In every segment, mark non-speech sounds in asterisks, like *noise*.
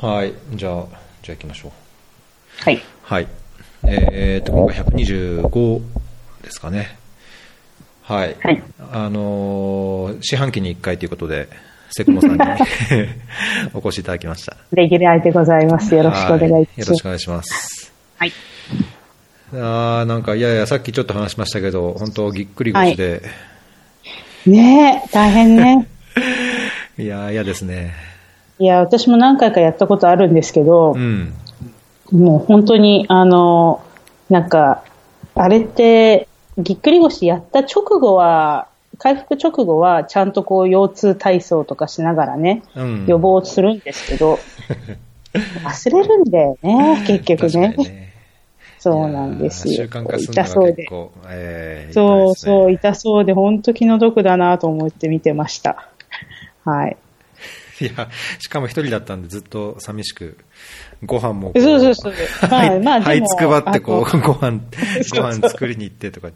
はい。じゃあ、じゃあ行きましょう。はい。はい。えー、と、今回125ですかね。はい。はいあのー四半期に1回ということで、セクモさんに *laughs* お越しいただきました。レギュラーでございます。よろしくお願いします。ろしくお願いします。はい。あーなんか、いやいや、さっきちょっと話しましたけど、本当ぎっくり腰で、ねえ、大変ね。*laughs* い、やー、嫌ですね。いや、私も何回かやったことあるんですけどう、ん。もう本当に、あの、なんか、あれって、ぎっくり腰やった直後は、回復直後は、ちゃんとこう、腰痛体操とかしながらね、うん。予防するんですけど、忘れるんだよね、結局ね。そうなんですよ。痛そうで。えーそうそう、痛そうで、本当気の毒だなと思って見てました。はい。いや、しかも一人だったんでずっと寂しく、ご飯もこう。そうそうそうはいまあはいつくばってこう、あご飯、*laughs* ご飯作りに行ってとか。うん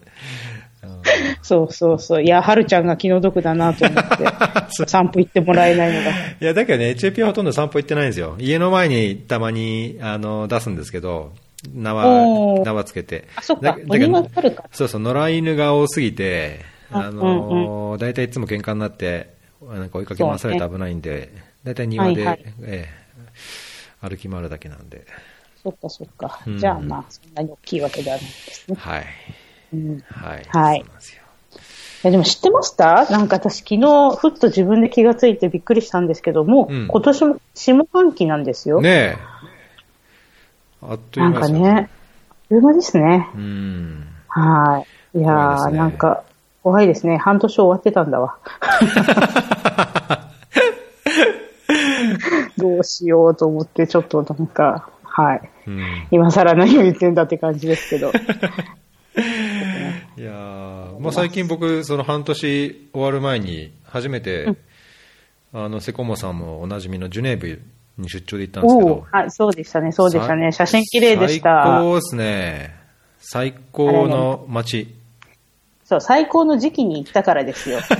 そうそうそう。いや、はるちゃんが気の毒だなと思って、*laughs* 散歩行ってもらえないのが。いや、だけどね、エチオピアはほとんど散歩行ってないんですよ。家の前にたまに、あの、出すんですけど、縄縄つけて。あ、そっかだ、お庭あるから。そうそう、野良犬が多すぎて、ああのー、大体いつも喧嘩になって、なんか追いかけ回されて危ないんで、大体庭で、はいはいええ歩き回るだけなんで、そっかそっかうん。じゃあまあ、そんなに大きいわけではないですね。はい。うん。はい。はいそうなんですよ。いやでも知ってました？なんか私昨日、ふっと自分で気がついてびっくりしたんですけど、もううん今年も下半期なんですよ。ねえ。あっというなんか間ですよ。ね、あっという間ですね。うん。はい。いやー、ねなんか、怖いですね。半年終わってたんだわ。*laughs* どうしようと思って、ちょっとなんか、はい。うん。今更何を言ってんだって感じですけど。*laughs* いやーまあ、最近僕、その半年終わる前に、初めて、あの、セコモさんもおなじみのジュネーブに出張で行ったんですけど、はい、そうでしたね、そうでしたね。写真綺麗でし最た。高ですね。最高の街。そう、最高の時期に行ったからですよ。*laughs*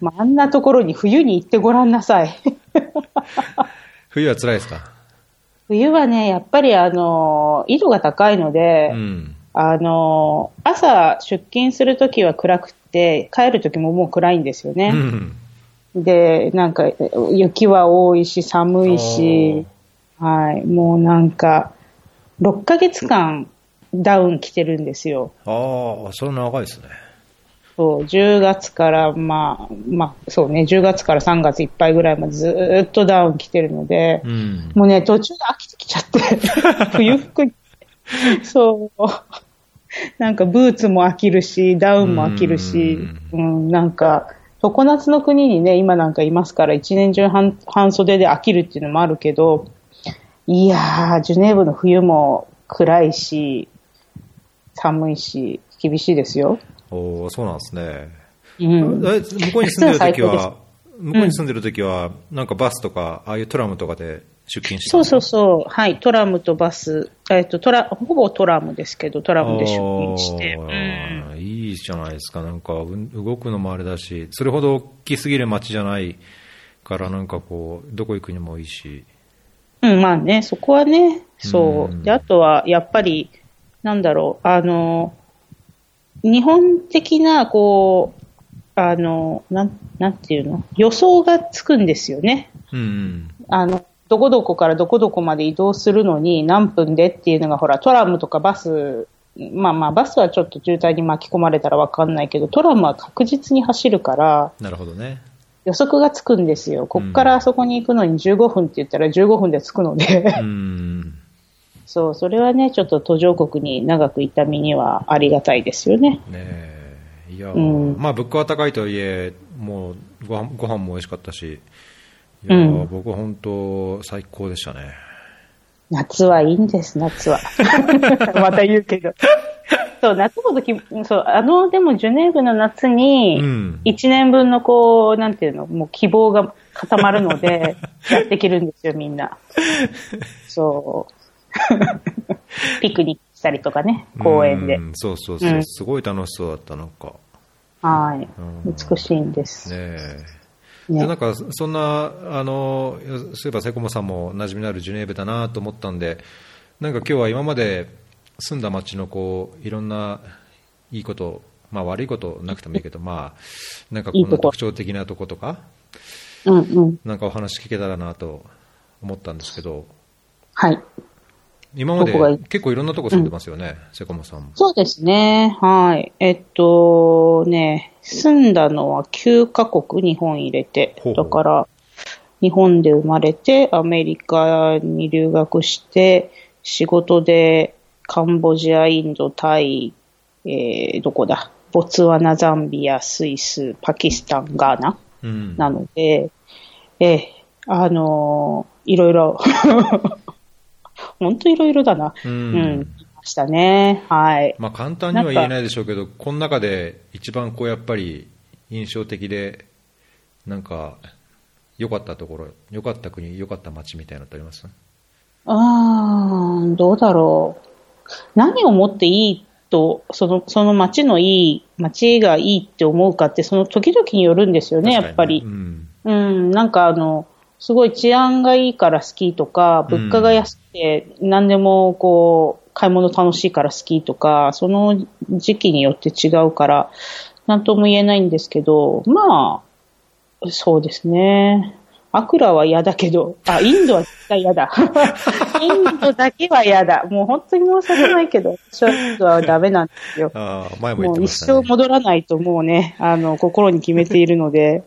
まあ、あんなところに冬に行ってごらんなさい。*laughs* 冬は辛いですか？冬はね、やっぱりあの、緯度が高いので、うん。あの、朝出勤するときは暗くって、帰るときももう暗いんですようね。ん。で、なんか、雪は多いし、寒いし、はい、もうなんか、6ヶ月間ダウン着てるんですよ。ああ、それ長いですね。そう、10月から、まあ、まあ、そうね、10月から3月いっぱいぐらいまでずーっとダウン着てるので、うん。もうね、途中で飽きてきちゃって、*laughs* 冬服に、そう、なんかブーツも飽きるし、ダウンも飽きるし、うん、なんか、常夏の国にね、今なんかいますから、一年中半半袖で飽きるっていうのもあるけど、いやー、ジュネーブの冬も暗いし、寒いし、厳しいですよ。おーそうなんですね。うん。え向こうに住んでる時夏は *laughs* は、向こうに住んでる時は、なんかバスとか、ああいうトラムとかで出勤してたそうそうう。そう。はい。トラムとバス。えっと、トラ、ほぼトラムですけど、トラムで出勤して。うん。いいじゃないですか。なんか、うん動くのもあれだし、それほど大きすぎる街じゃないから、なんかこう、どこ行くにもいいし。うん、まあね、そこはね、そうう。んで、あとは、やっぱり、なんだろう、あの、日本的な、こう、あの、なん、なんていうの？予想がつくんですよね。うんうん。あの、どこどこからどこどこまで移動するのに何分でっていうのが、ほら、トラムとかバス、まあまあ、バスはちょっと渋滞に巻き込まれたらわかんないけど、トラムは確実に走るから、なるほどね。予測がつくんですよ。こっからあそこに行くのに15分って言ったら15分で着くので、うん。そう、それはね、ちょっと途上国に長くいた身にはありがたいですよね。ねえ。いや、うんまあ、物価は高いとはいえ、もうご飯、ご飯も美味しかったし、いや、うん僕は本当、最高でしたね。夏はいいんです、夏は。*laughs* また言うけど。そう、夏ほどき、そう、あの、でもジュネーブの夏にうん、一年分のこう、なんていうの、もう希望が固まるので、*laughs* やってきるんですよ、みんな。そう。*laughs* ピクニックしたりとかね、公園でう。んそうそうそう、うんすごい楽しそうだった、なんか。はいうん。美しいんです。ねえ。ねでなんかそんなあのそういえばセコモさんも馴染みのあるジュネーブだなと思ったんでなんか今日は今まで住んだ街のこういろんないいこと、まあ、悪いことなくてもいいけど、まあ、なんかこんないいとこ特徴的なとことかうんうん。なんかお話聞けたらなと思ったんですけどはい。今まで結構いろんなとこ住んでますよね、セコモさんも。そうですね。はい。えっと、ね、住んだのは9カ国、日本入れてほう。ほうだから、日本で生まれて、アメリカに留学して、仕事でカンボジア、インド、タイ、えー、どこだ？ボツワナ、ザンビア、スイス、パキスタン、ガーナうんなので、ええあのーいろいろ、本当いろいろだな。ううんん、いましたね。はい。まあ、簡単には言えないでしょうけど、この中で一番こうやっぱり印象的で、なんか良かったところ、良かった国、良かった街みたいなのってあります？あーどうだろう。何をもっていいと、その、その街のいい、街がいいって思うかって、その時々によるんですよね、やっぱりう。んうん、なんかあの、すごい治安がいいから好きとか、物価が安くて何でもこう、買い物楽しいから好きとか、その時期によって違うから、なんとも言えないんですけど、まあ、そうですね。アクラは嫌だけど、あ、インドは絶対嫌だ。*laughs* インドだけは嫌だ。もう本当に申し訳ないけど、私はインドはダメなんですよ。あも言っもう一てましたね生。戻らないともうね、あの、心に決めているので、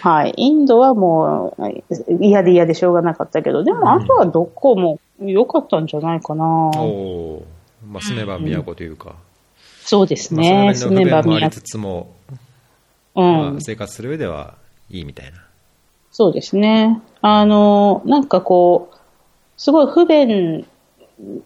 はい。インドはもう嫌で嫌でしょうがなかったけど、でもあとはどこも良かったんじゃないかな。おーまあ、住めば都というか、そうですまね。あ、その不便もありつつも、うんまあ、。生活する上ではいいみたいな。そうですね。あの、なんかこう、すごい不便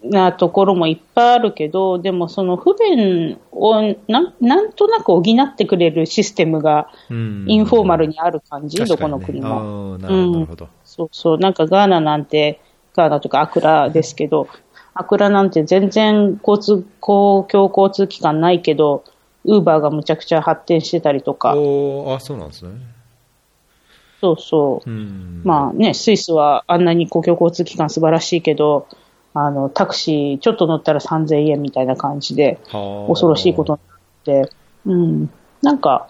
なところもいっぱいあるけど、でもその不便をなんなんとなく補ってくれるシステムがうんインフォーマルにある感じ、ど確かにねこの国も。ああなるほど、なるほど。そうそう、なんかガーナなんて、ガーナとかアクラですけど、アクラなんて全然交通、公共交通機関ないけど、ウーバーがむちゃくちゃ発展してたりとか、おーあ、そうなんですね。そうそう。うん。まあね、スイスはあんなに公共交通機関素晴らしいけど、あの、タクシーちょっと乗ったら3000円みたいな感じで、はあ恐ろしいことになって、うん。なんか、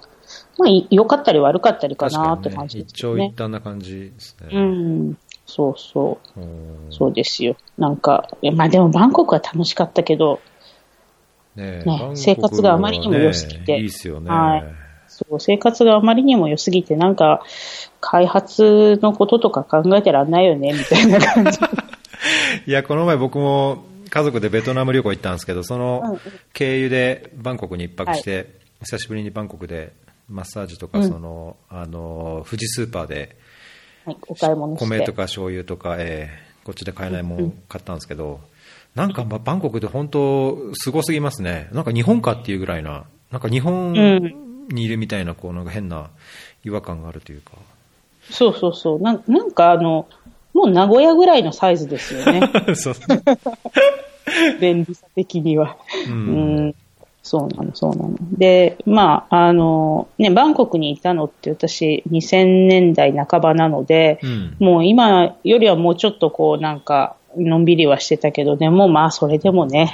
まあ、い良かったり悪かったりかなって感じね、ですよね一長一。短な感じですね。うん。そうそう。うんそうですよ。なんか、まあでもバンコクは楽しかったけど、ねね生活があまりにも良すぎていいっすよね。はいそう、生活があまりにも良すぎて、なんか、開発のこととか考えてらんないよね、みたいな感じ。*laughs* いや、この前僕も家族でベトナム旅行行ったんですけど、そうんうのん経由でバンコクに一泊して、久しぶりにバンコクでマッサージとか、うんその、あの、富士スーパーではい、お買い物して。米とか醤油とか、えーこっちで買えないもん買ったんですけど、なんかまあバンコクで本当すごすぎますね。なんか日本かっていうぐらいな、なんか日本にいるみたいな、こうなんか変な違和感があるというか。そうそうそう。なんなんかあの、もう名古屋ぐらいのサイズですよね。*laughs* そう。*laughs* 便利さ的には。ううんん。そうなの、そうなの。で、まあ、あの、ね、バンコクにいたのって私2000年代半ばなので、うん。もう今よりはもうちょっとこうなんか、のんびりはしてたけど、でもまあそれでもね、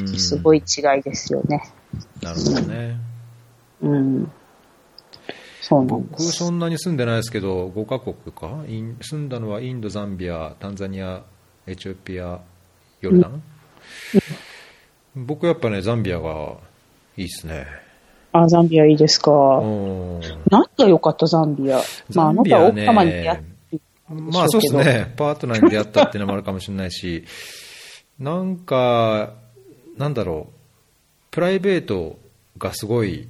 うんすごい違いですよね。なるほどね。うん。そうなんで僕、す。そんなに住んでないですけど、5カ国か？住んだのはインド、ザンビア、タンザニア、エチオピア、ヨルダン、僕やっぱね、ザンビアがいいっすね。あ、ザンビアいいですか。うん。何が良かった、ザンビア。まあ、あなたは奥様に出会ってまあそうですね、パートナーに出会ったっていうのもあるかもしれないし、なんか、なんだろう、プライベートがすごい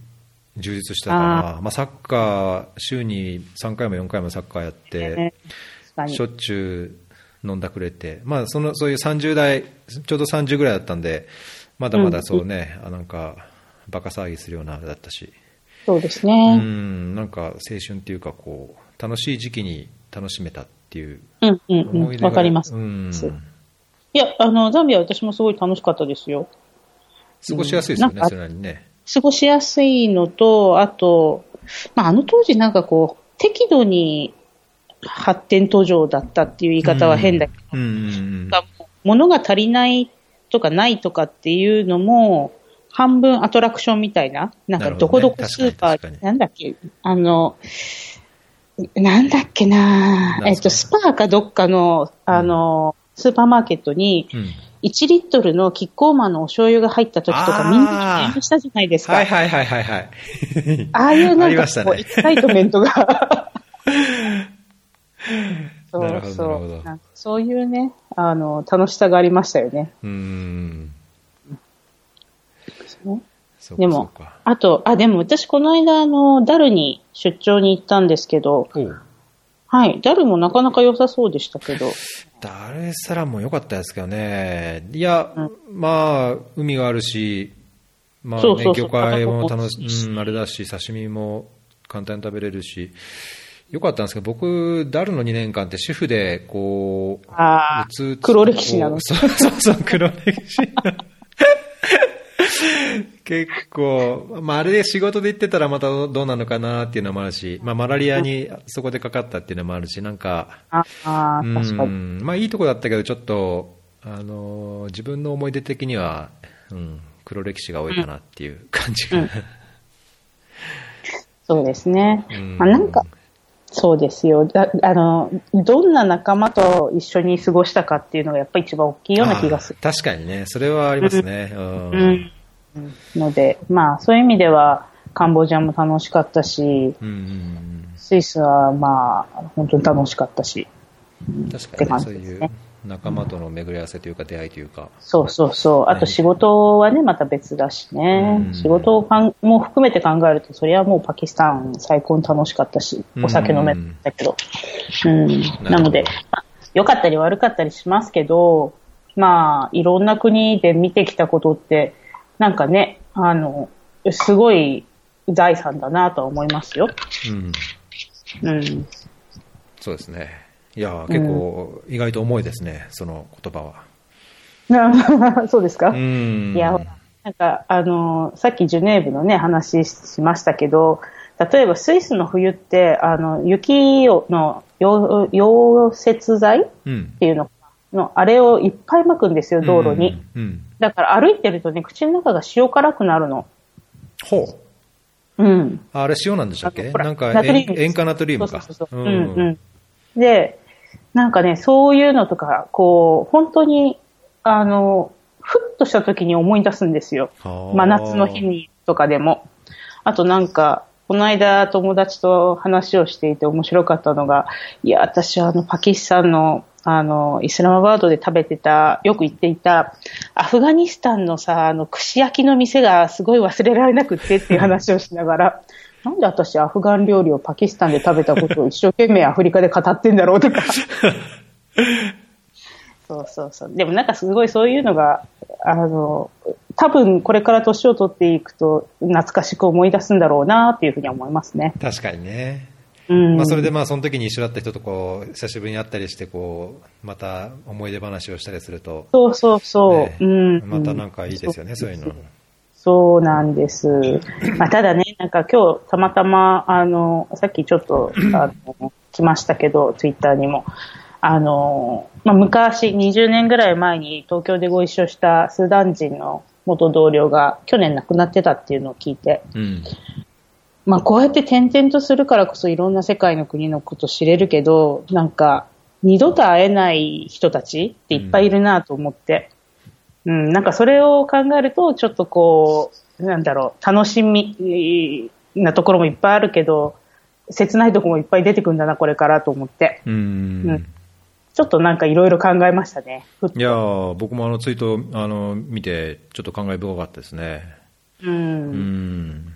充実したかな、まあ、サッカー、週に3回も4回もサッカーやって、ね確かに。しょっちゅう飲んだくれて、まあ、そのそういう30代、ちょうど30ぐらいだったんで、まだまだそうね、あなんか、バカ騒ぎするようなあれだったし、そうですうね。ん、なんか青春っていうかこう、楽しい時期に楽しめたっていううんうんうん。わかります。うん、いや、あの、ザンビア私もすごい楽しかったですよ。過ごしやすいですよね、なんかそれなりにね。過ごしやすいのと、あと、まあ、あの当時なんかこう、適度に発展途上だったっていう言い方は変だけど、うんうん物が足りないとかないとかっていうのも、半分アトラクションみたいな、なんかどこどこスーパー、ななんだっけ、あの、なんだっけなえっと、スパーかどっかの、あの、スーパーマーケットに、うん1リットルのキッコーマンのお醤油が入った時とあか、ーみんなしたじゃないですか。はいはいはいはいはい。*laughs* ああいうなんかこう、 excitement が。そうそう。そういうね、あの、楽しさがありましたよね。うーん。でもあと、あ、でも私この間、あの、ダルに出張に行ったんですけど、はい、ダルもなかなか良さそうでしたけど、ダルエスサランも良かったですけどね。いや、うん。まあ、海があるし、まあ、ねそうそうそう。魚介も楽しうん、あれだし、刺身も簡単に食べれるし、良かったんですけど、僕、ダルの2年間って主婦で、こう、ああ黒歴史なの。そうそうそう、黒歴史。結構、まあ、あれで仕事で行ってたらまたどうなのかなっていうのもあるし、まあ、マラリアにそこでかかったっていうのもあるし、なんか、ああ確かに。ん、まあいいとこだったけど、ちょっと、あのー自分の思い出的には、うん、黒歴史が多いかなっていう感じが。うんそうですね。うんまあ、なんか、そうですよ。だあの、どんな仲間と一緒に過ごしたかっていうのがやっぱり一番大きいような気がする。確かにね、それはありますね。うんうん。ので、まあ、そういう意味では、カンボジアも楽しかったし、うんうんスイスはまあ、本当に楽しかったし。うん確かにね、そういう仲間との巡り合わせというか、出会いというか。そうそうそう。あと仕事はね、また別だしねう。ん仕事をかんも含めて考えると、それはもうパキスタン最高に楽しかったし、お酒飲めたけど。うん。なので、まあ良かったり悪かったりしますけど、まあ、いろんな国で見てきたことって、なんかね、あの、すごい財産だなとは思いますよ。うん、うん。そうですね。いやー、結構、意外と重いですね、その言葉は。な *laughs* そうですか、うん。いや、なんか、あの、さっきジュネーブのね、話しましたけど、例えばスイスの冬って、あの、雪をの溶溶接剤っうん。ていうのの、あれをいっぱい撒くんですよ、道路に。うん。うん。だから歩いてるとね、口の中が塩辛くなるの。ほう。うん。ああれ塩なんでしたっけ？なんか塩塩化ナトリウムか。そうそうそう。ううんんうん。で、なんかね、そういうのとか、こう、本当に、あの、ふっとした時に思い出すんですよ。はあ真夏の日にとかでも。あとなんか、この間友達と話をしていて面白かったのが、いや、私はあのパキスタンの、あの、イスラマバードで食べてた、よく行っていた、アフガニスタンのさ、あの、串焼きの店がすごい忘れられなくってっていう話をしながら、*laughs* なんで私アフガン料理をパキスタンで食べたことを一生懸命アフリカで語ってんだろうとか。*laughs* そうそうそう。でもなんかすごいそういうのが、あの、多分これから年を取っていくと懐かしく思い出すんだろうなっていうふうには思いますね。確かにね。うん。まあ、それでまあその時に一緒だった人とこう久しぶりに会ったりしてこうまた思い出話をしたりすると、そうそうそう。ねうん。またなんかいいですよね、そういうの。そうなんです。まあ、ただね、なんか今日たまたま、あの、さっきちょっと、*clears throat* あの、来ましたけど、ツイッターにも。あの、まあ、昔、20年ぐらい前に東京でご一緒したスーダン人の元同僚が去年亡くなってたっていうのを聞いて、うん。まあ、こうやって転々とするからこそいろんな世界の国のこと知れるけど、なんか、二度と会えない人たちっていっぱいいるなと思って、うん、なんかそれを考えると、ちょっとこう、なんだろう、楽しみなところもいっぱいあるけど、切ないところもいっぱい出てくるんだな、これからと思って、うん。うんちょっとなんかいろいろ考えましたね。いやー僕もあのツイートあの見て、ちょっと感慨深かったですね。う。うんん。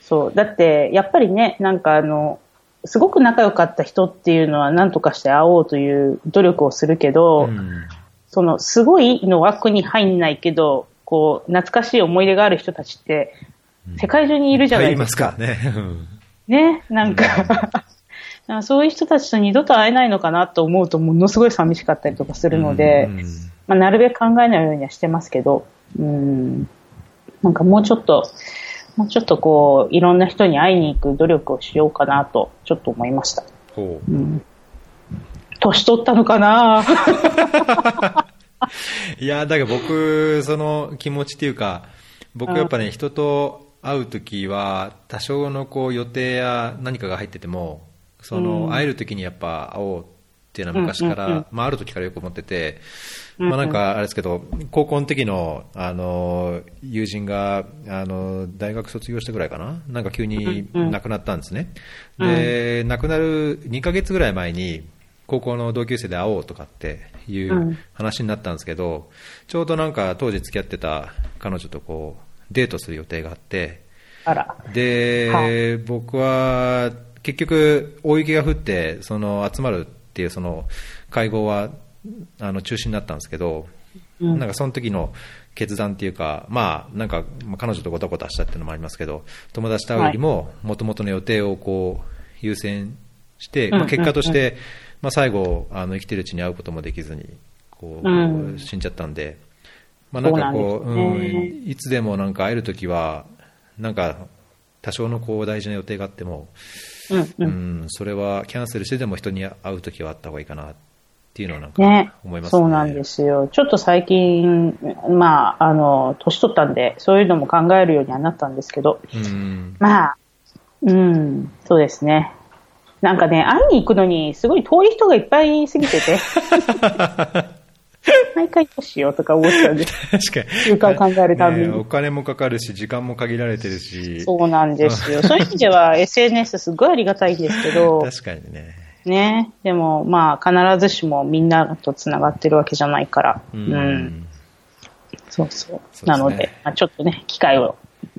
そう。だって、やっぱりね、なんかあの、すごく仲良かった人っていうのは何とかして会おうという努力をするけど、うんその、すごいの枠に入んないけど、こう、懐かしい思い出がある人たちって、世界中にいるじゃないいまですか。すからね。うんね、なんか、なんかそういう人たちと二度と会えないのかなと思うと、ものすごい寂しかったりとかするので、うんまあ、なるべく考えないようにはしてますけど、うん、なんかもうちょっと、まあ、ちょっとこう、いろんな人に会いに行く努力をしようかなと、ちょっと思いました。ほう。うん。年取ったのかな？*laughs* いや、だから僕、その気持ちっていうか、僕やっぱね、人と会うときは、多少のこう予定や何かが入ってても、その、会えるときにやっぱ会おうっていうのは昔から、まあある時からよく思ってて、まあなんかあれですけど、高校の時の、あの、友人が、あの、大学卒業したぐらいかな？なんか急に亡くなったんですね。うん。で、亡くなる2ヶ月ぐらい前に、高校の同級生で会おうとかっていううん。話になったんですけど、ちょうどなんか当時付き合ってた彼女とこう、デートする予定があって、あら。で、は僕は結局、大雪が降って、その集まるっていうその会合はあの中止になったんですけど、うん。なんかその時の決断っていうか、まあ、なんかまあ彼女とごたごたしたっていうのもありますけど、友達と会うよりも、もともとの予定をこう優先して、まあ、結果として、まあ、最後あの、生きてるうちに会うこともできずにこう、うん。死んじゃったんで、まあ、なんかこう、うんいつでもなんか会えるときは、なんか多少のこう大事な予定があっても、うんううん。ん、それはキャンセルしてでも人に会うときはあった方がいいかなっていうのはなんかね思いますね。そうなんですよ。ちょっと最近、まあ、あの、年取ったんで、そういうのも考えるようにはなったんですけど、うん、まあ、うん、そうですね。なんかね、会いに行くのに、すごい遠い人がいっぱいいすぎてて、*laughs* 毎回どうしようとか思っちゃうんで、*laughs* 確かに。習慣を考えるたびにねお金もかかるし、時間も限られてるし。そうなんですよ。*laughs* そういう意味では SNS すごいありがたいですけど、確かにね。ね。でも、まあ、必ずしもみんなと繋がってるわけじゃないから。ううん。ん。そうそう。すねなので、まあ、ちょっとね、機会を、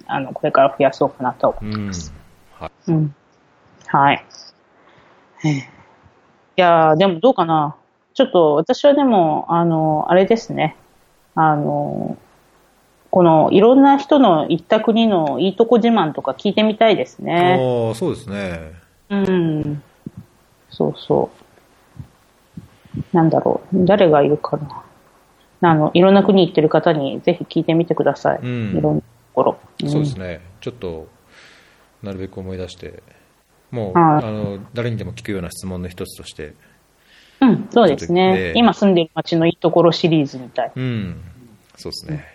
あの、これから増やそうかなと思うん。はうん。はい。ええいやーでもどうかな。ちょっと私はでも、あの、あれですね。あの、このいろんな人の行った国のいいとこ自慢とか聞いてみたいですい。ね。おーそうですね。うん。そうそう。なんだろう。誰がいるかな。あの、いろんな国行ってる方にぜひ聞いてみてください。うんいろんなところ。んそうですね。ちょっと、なるべく思い出して、もう、はいあの、誰にでも聞くような質問の一つとして、うん、そうですねね。今住んでる街のいいところシリーズみたい。うん。そうですね。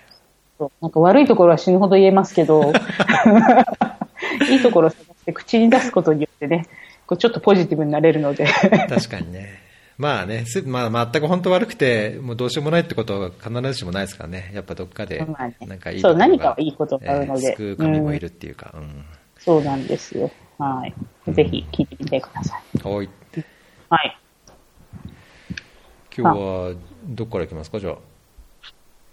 そうなんか悪いところは死ぬほど言えますけど、いいところを探して口に出すことによってね、こうちょっとポジティブになれるので。確かにね。まあね、すまあ、全く本当悪くて、もうどうしようもないってことは必ずしもないですからね。やっぱどっかでまあね、なんかいいそう何かはいいことがあるのでえー救う神もいるっていうか。うんそうなんですよ。はい。ぜひ聞いてみてください。はい。はい。今日は、どこから行きますか、じゃあ。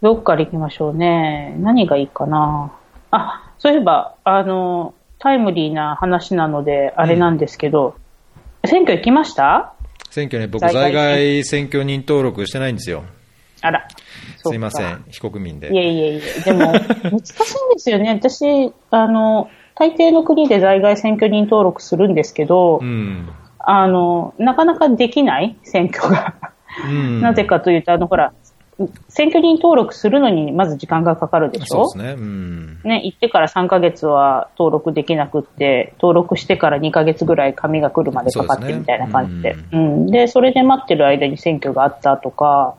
どっから行きましょうね。何がいいかな。あ、そういえば、あの、タイムリーな話なので、あれなんですけど、選挙行きました？選挙ね、僕、在在外外選挙人登録してないんですよ。あら。すいません、非国民で。いえいえいえ。でも、*laughs* 難しいんですよね。私、あの、大抵の国で在外選挙人登録するんですけど、うん。あの、なかなかできない選挙が。うん。なぜかというと、あの、ほら、選挙人登録するのにまず時間がかかるでしょ？そうですね。うん。ね、行ってから3ヶ月は登録できなくって、登録してから2ヶ月ぐらい紙が来るまでかかってみたいな感じで。ううん。で、それで待ってる間に選挙があったとか、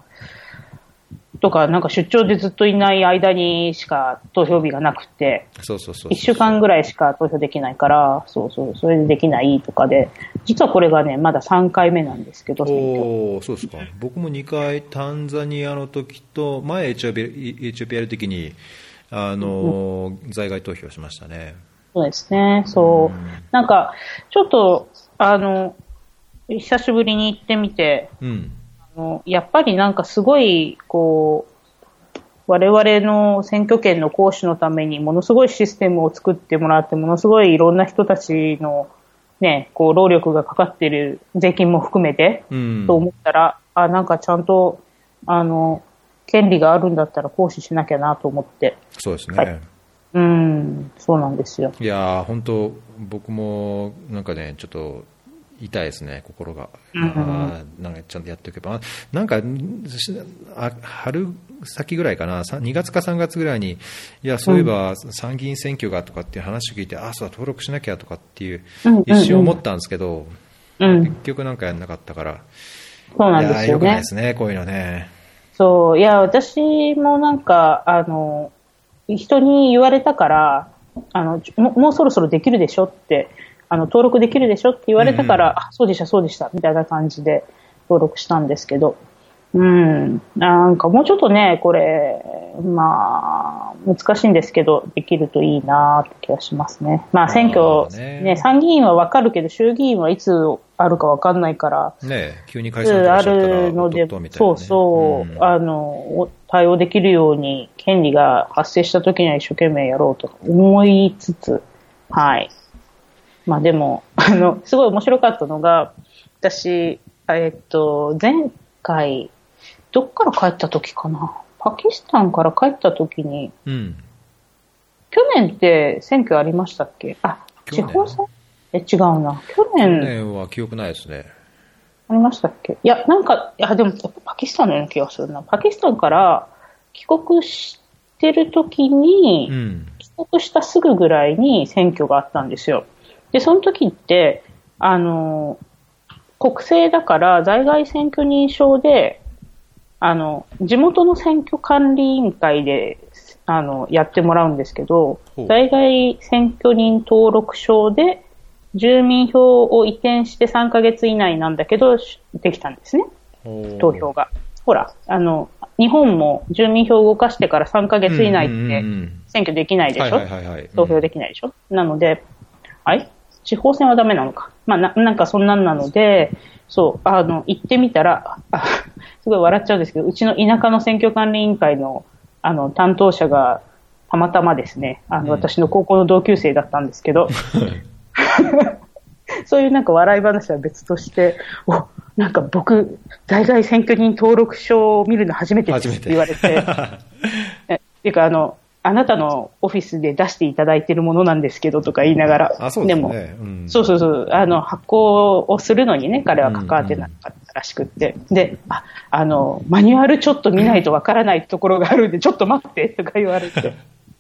とか、なんか出張でずっといない間にしか投票日がなくて、そうそうそうそう。1週間ぐらいしか投票できないから、そうそう、それでできないとかで、実はこれがね、まだ3回目なんですけど。おーそうですか。僕も2回、タンザニアの時と、前エチオピア、エチオピアやる時に、あの、在外投票しましたね。そうですね、そう。うんなんか、ちょっと、あの、久しぶりに行ってみて、うん。やっぱりなんかすごい、こう、我々の選挙権の行使のためにものすごいシステムを作ってもらって、ものすごいいろんな人たちのね、こう、労力がかかっている税金も含めて、うん。と思ったら、あ、なんかちゃんと、あの、権利があるんだったら行使しなきゃなと思って。そうですね。はいうん、そうなんですよ。いやー本当、僕もなんかね、ちょっと痛いですね、心が。うんあーなんかちゃんとやっておけば。あなんか、あ春先ぐらいかな、さ2月か3月ぐらいに、いや、そういえば参議院選挙がとかっていう話を聞いて、ああ、そうだ、登録しなきゃとかっていう一瞬思ったんですけど、うん。結局なんかやんなかったから、そうなんですよいやーよくないねで。すね、こういうのね。そう、いや、私もなんか、あの、人に言われたから、あの、もうそろそろできるでしょって、あの、登録できるでしょって言われたから、うんあ、そうでした、そうでした、みたいな感じで登録したんですけど、うん、なんかもうちょっとね、これ、まあ、難しいんですけど、できるといいなって気がしますね。まあ、選挙、まあねね、参議院はわかるけど、衆議院はいつあるかわかんないから、ねえ急に解散あるので、ね。そうそう、ん。あの、お対応できるように、権利が発生した時には一生懸命やろうと思いつつ、はい。まあでも、あの、すごい面白かったのが、私、えっと、前回、どっから帰った時かな？パキスタンから帰った時に、うん。去年って選挙ありましたっけ？あ、地方選？え、違うな。去去年、年は記憶ないですね。ありましたっけ？いや、なんか、いや、でも、パキスタンのような気がするな。パキスタンから帰国してる時に、うん。帰国したすぐぐらいに選挙があったんですよ。で、その時って、あの、国政だから在外選挙認証で、あの、地元の選挙管理委員会で、あの、やってもらうんですけど在外選挙人登録証で、住民票を移転して3ヶ月以内なんだけど、できたんですね。投票が。ほら、あの、日本も住民票を動かしてから3ヶ月以内って選挙できないでしょ？投票できないでしょ？なので、あれ？地方選はダメなのか。まあな、なんかそんなんなので、そう、あの、行ってみたら、あ *laughs* すごい笑っちゃうんですけど、うちの田舎の選挙管理委員会の、あの、担当者が、たまたまですね、あの、うん。私の高校の同級生だったんですけど、*laughs* そういうなんか笑い話は別として、お、なんか僕、在外選挙人登録証を見るの初めてですってて。言われて、*laughs* えっていうか、あの、あなたのオフィスで出していただいているものなんですけどとか言いながら、あ、そうですも、ね。うんそうそうそう、あの、発行をするのにね、彼は関わってなかったらしくって。で、あ、あの、マニュアルちょっと見ないとわからないところがあるんで、*laughs* ちょっと待って、とか言われて。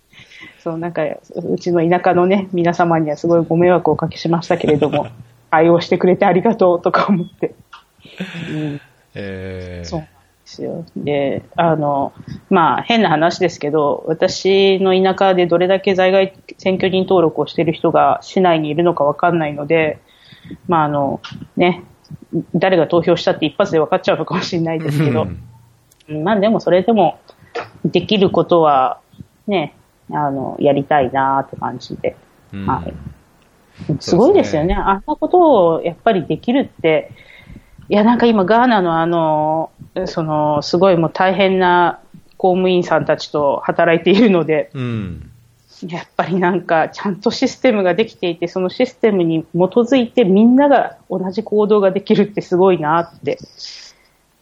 *laughs* そう、なんか、うちの田舎のね、皆様にはすごいご迷惑をおかけしましたけれども、*laughs* 対応してくれてありがとうとか思って。うんえーそうですよ。で、あの、まあ、変な話ですけど、私の田舎でどれだけ在外選挙人登録をしている人が市内にいるのかわかんないので、まあ、あの、ね、誰が投票したって一発で分かっちゃうのかもしれないですけど、うんまあ、でもそれでも、できることは、ね、あの、やりたいなって感じで。うんはいすごいですよね。あんなことをやっぱりできるって、いや、なんか今、ガーナのあの、その、すごいもう大変な公務員さんたちと働いているので、うん。やっぱりなんか、ちゃんとシステムができていて、そのシステムに基づいてみんなが同じ行動ができるってすごいなって、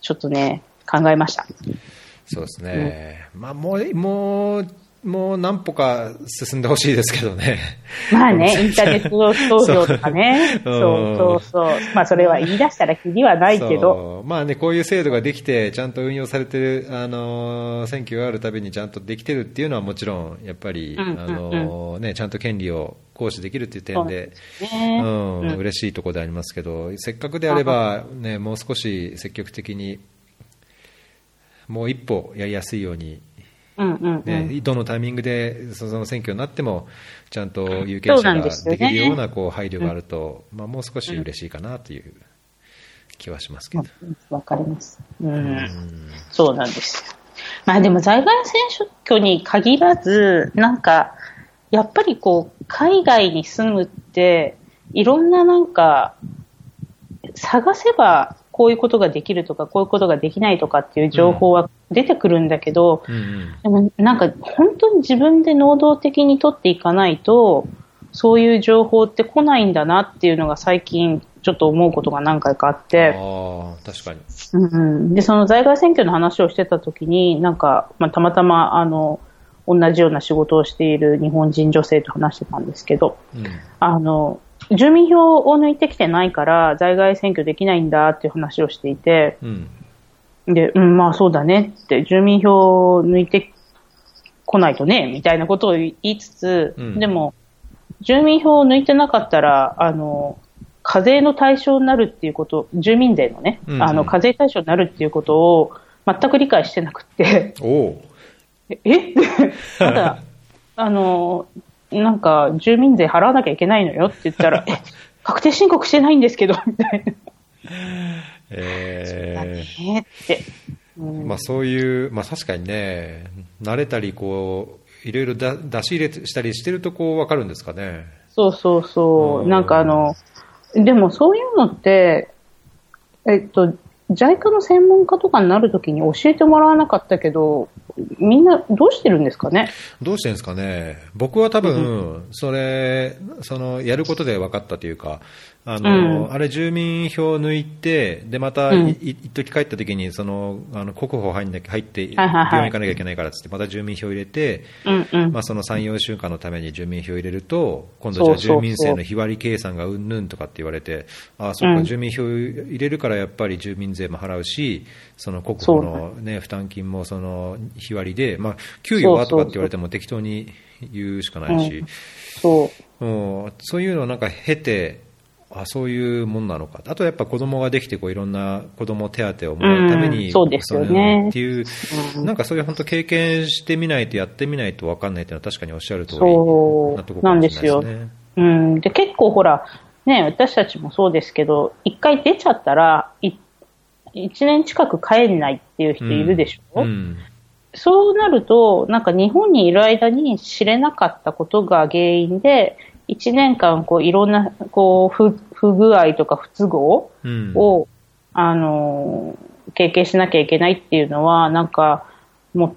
ちょっとね、考えました。そうですね。まあ、もう、もう、もう何歩か進んでほしいですけどね。まあね、インターネット投票とかね、*laughs* う。んそうそうそう。まあそれは言い出したらきりはないけど、まあね、こういう制度ができて、ちゃんと運用されてる、あのー選挙があるたびにちゃんとできてるっていうのはもちろん、やっぱり、うんうんうん。あのーね、ちゃんと権利を行使できるっていう点で、ね。うんうん。嬉しいところでありますけど、せっかくであれば、ね、もう少し積極的に、もう一歩やりやすいように、うんうんうん。ねどのタイミングでその選挙になっても、ちゃんと有権者ができるようなこう配慮があると、まあ、もう少し嬉しいかなという気はしますけど。うんわかります。うん。うんそうなんですよ。まあでも在外選挙に限らず、なんか、やっぱりこう、海外に住むって、いろんななんか、探せばこういうことができるとか、こういうことができないとかっていう情報は出てくるんだけど、うんうん。でもなんか本当に自分で能動的に取っていかないと、そういう情報って来ないんだなっていうのが最近ちょっと思うことが何回かあって、ああ、確かに。うんうん。で、その在外選挙の話をしてた時に、なんか、まあ、たまたま、あの、同じような仕事をしている日本人女性と話してたんですけど、うん。あの、住民票を抜いてきてないから在外選挙できないんだっていう話をしていて、うん。で、うん、まあそうだねって、住民票を抜いてこないとね、みたいなことを言いつつ、うん。でも、住民票を抜いてなかったら、あの、課税の対象になるっていうこと、住民税のね、うん。うんあの、課税対象になるっていうことを全く理解してなくて、ええ？*laughs* ただ、あの、なんか、住民税払わなきゃいけないのよって言ったら、*laughs* え、確定申告してないんですけど、みたいな。えーえって。うんまあ、そういう、まあ、確かにね、慣れたりこう、いろいろだ出し入れしたりしてるとこう分かるんですかね。そうそうそうう。んなんかあの、でもそういうのって、えっと、JICA の専門家とかになるときに教えてもらわなかったけど、みんなどうしてるんですかね？どうしてんですかね、僕は多分それ、そのやることで分かったというか、あの、うん。あれ、住民票抜いて、でまた、うん。いい一時帰った時にそのあの国保入んなきゃ入って、病院行かなきゃいけないからっつって、また住民票入れて、うんうん。まあ、その3、4週間のために住民票入れると、今度じゃ住民税の日割り計算がうんぬんとかって言われて、ああ、そっか、うん。住民票入れるからやっぱり住民税も払うし、その国保の、ね、負担金もその日割りで、まあ、給与はとかって言われても適当に言うしかないし、そう。もうそういうのをなんか経て、あそういうもんなのか、あとやっぱ子供ができてこういろんな子供手当をもらうために、うんそうですよね。っていう、うん。なんかそういう本当経験してみないとやってみないと分かんないっていうのは確かにおっしゃる通りなところかもしれないですなんね。うん。で、結構ほら、ね、私たちもそうですけど、一回出ちゃったら、い一年近く帰んないっていう人いるでしょ、うん。そうなると、なんか日本にいる間に知れなかったことが原因で、一年間こういろんなこう不不具合とか不都合うん。を、あのー経験しなきゃいけないっていうのは、なんかも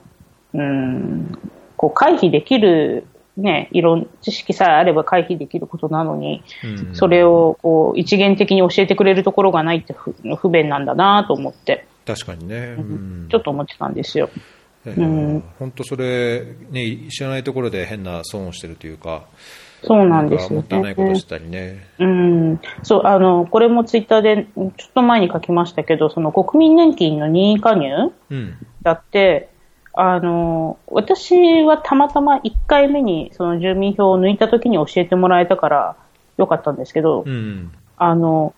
う、うん、こう回避できる、ね、いろん知識さえあれば回避できることなのに、うん。それをこう一元的に教えてくれるところがないって不不便なんだなと思って、確かにね、うん。ちょっと思ってたんですよ。え。うん。本当それ、ね、知らないところで変な損をしてるというか、そうなんですよかもったいないことねし。たりね。うん、そう、あの、これもツイッターでちょっと前に書きましたけど、その国民年金の任意加入うんだって、あの、私はたまたま1回目にその住民票を抜いた時に教えてもらえたからよかったんですけど、うんあの、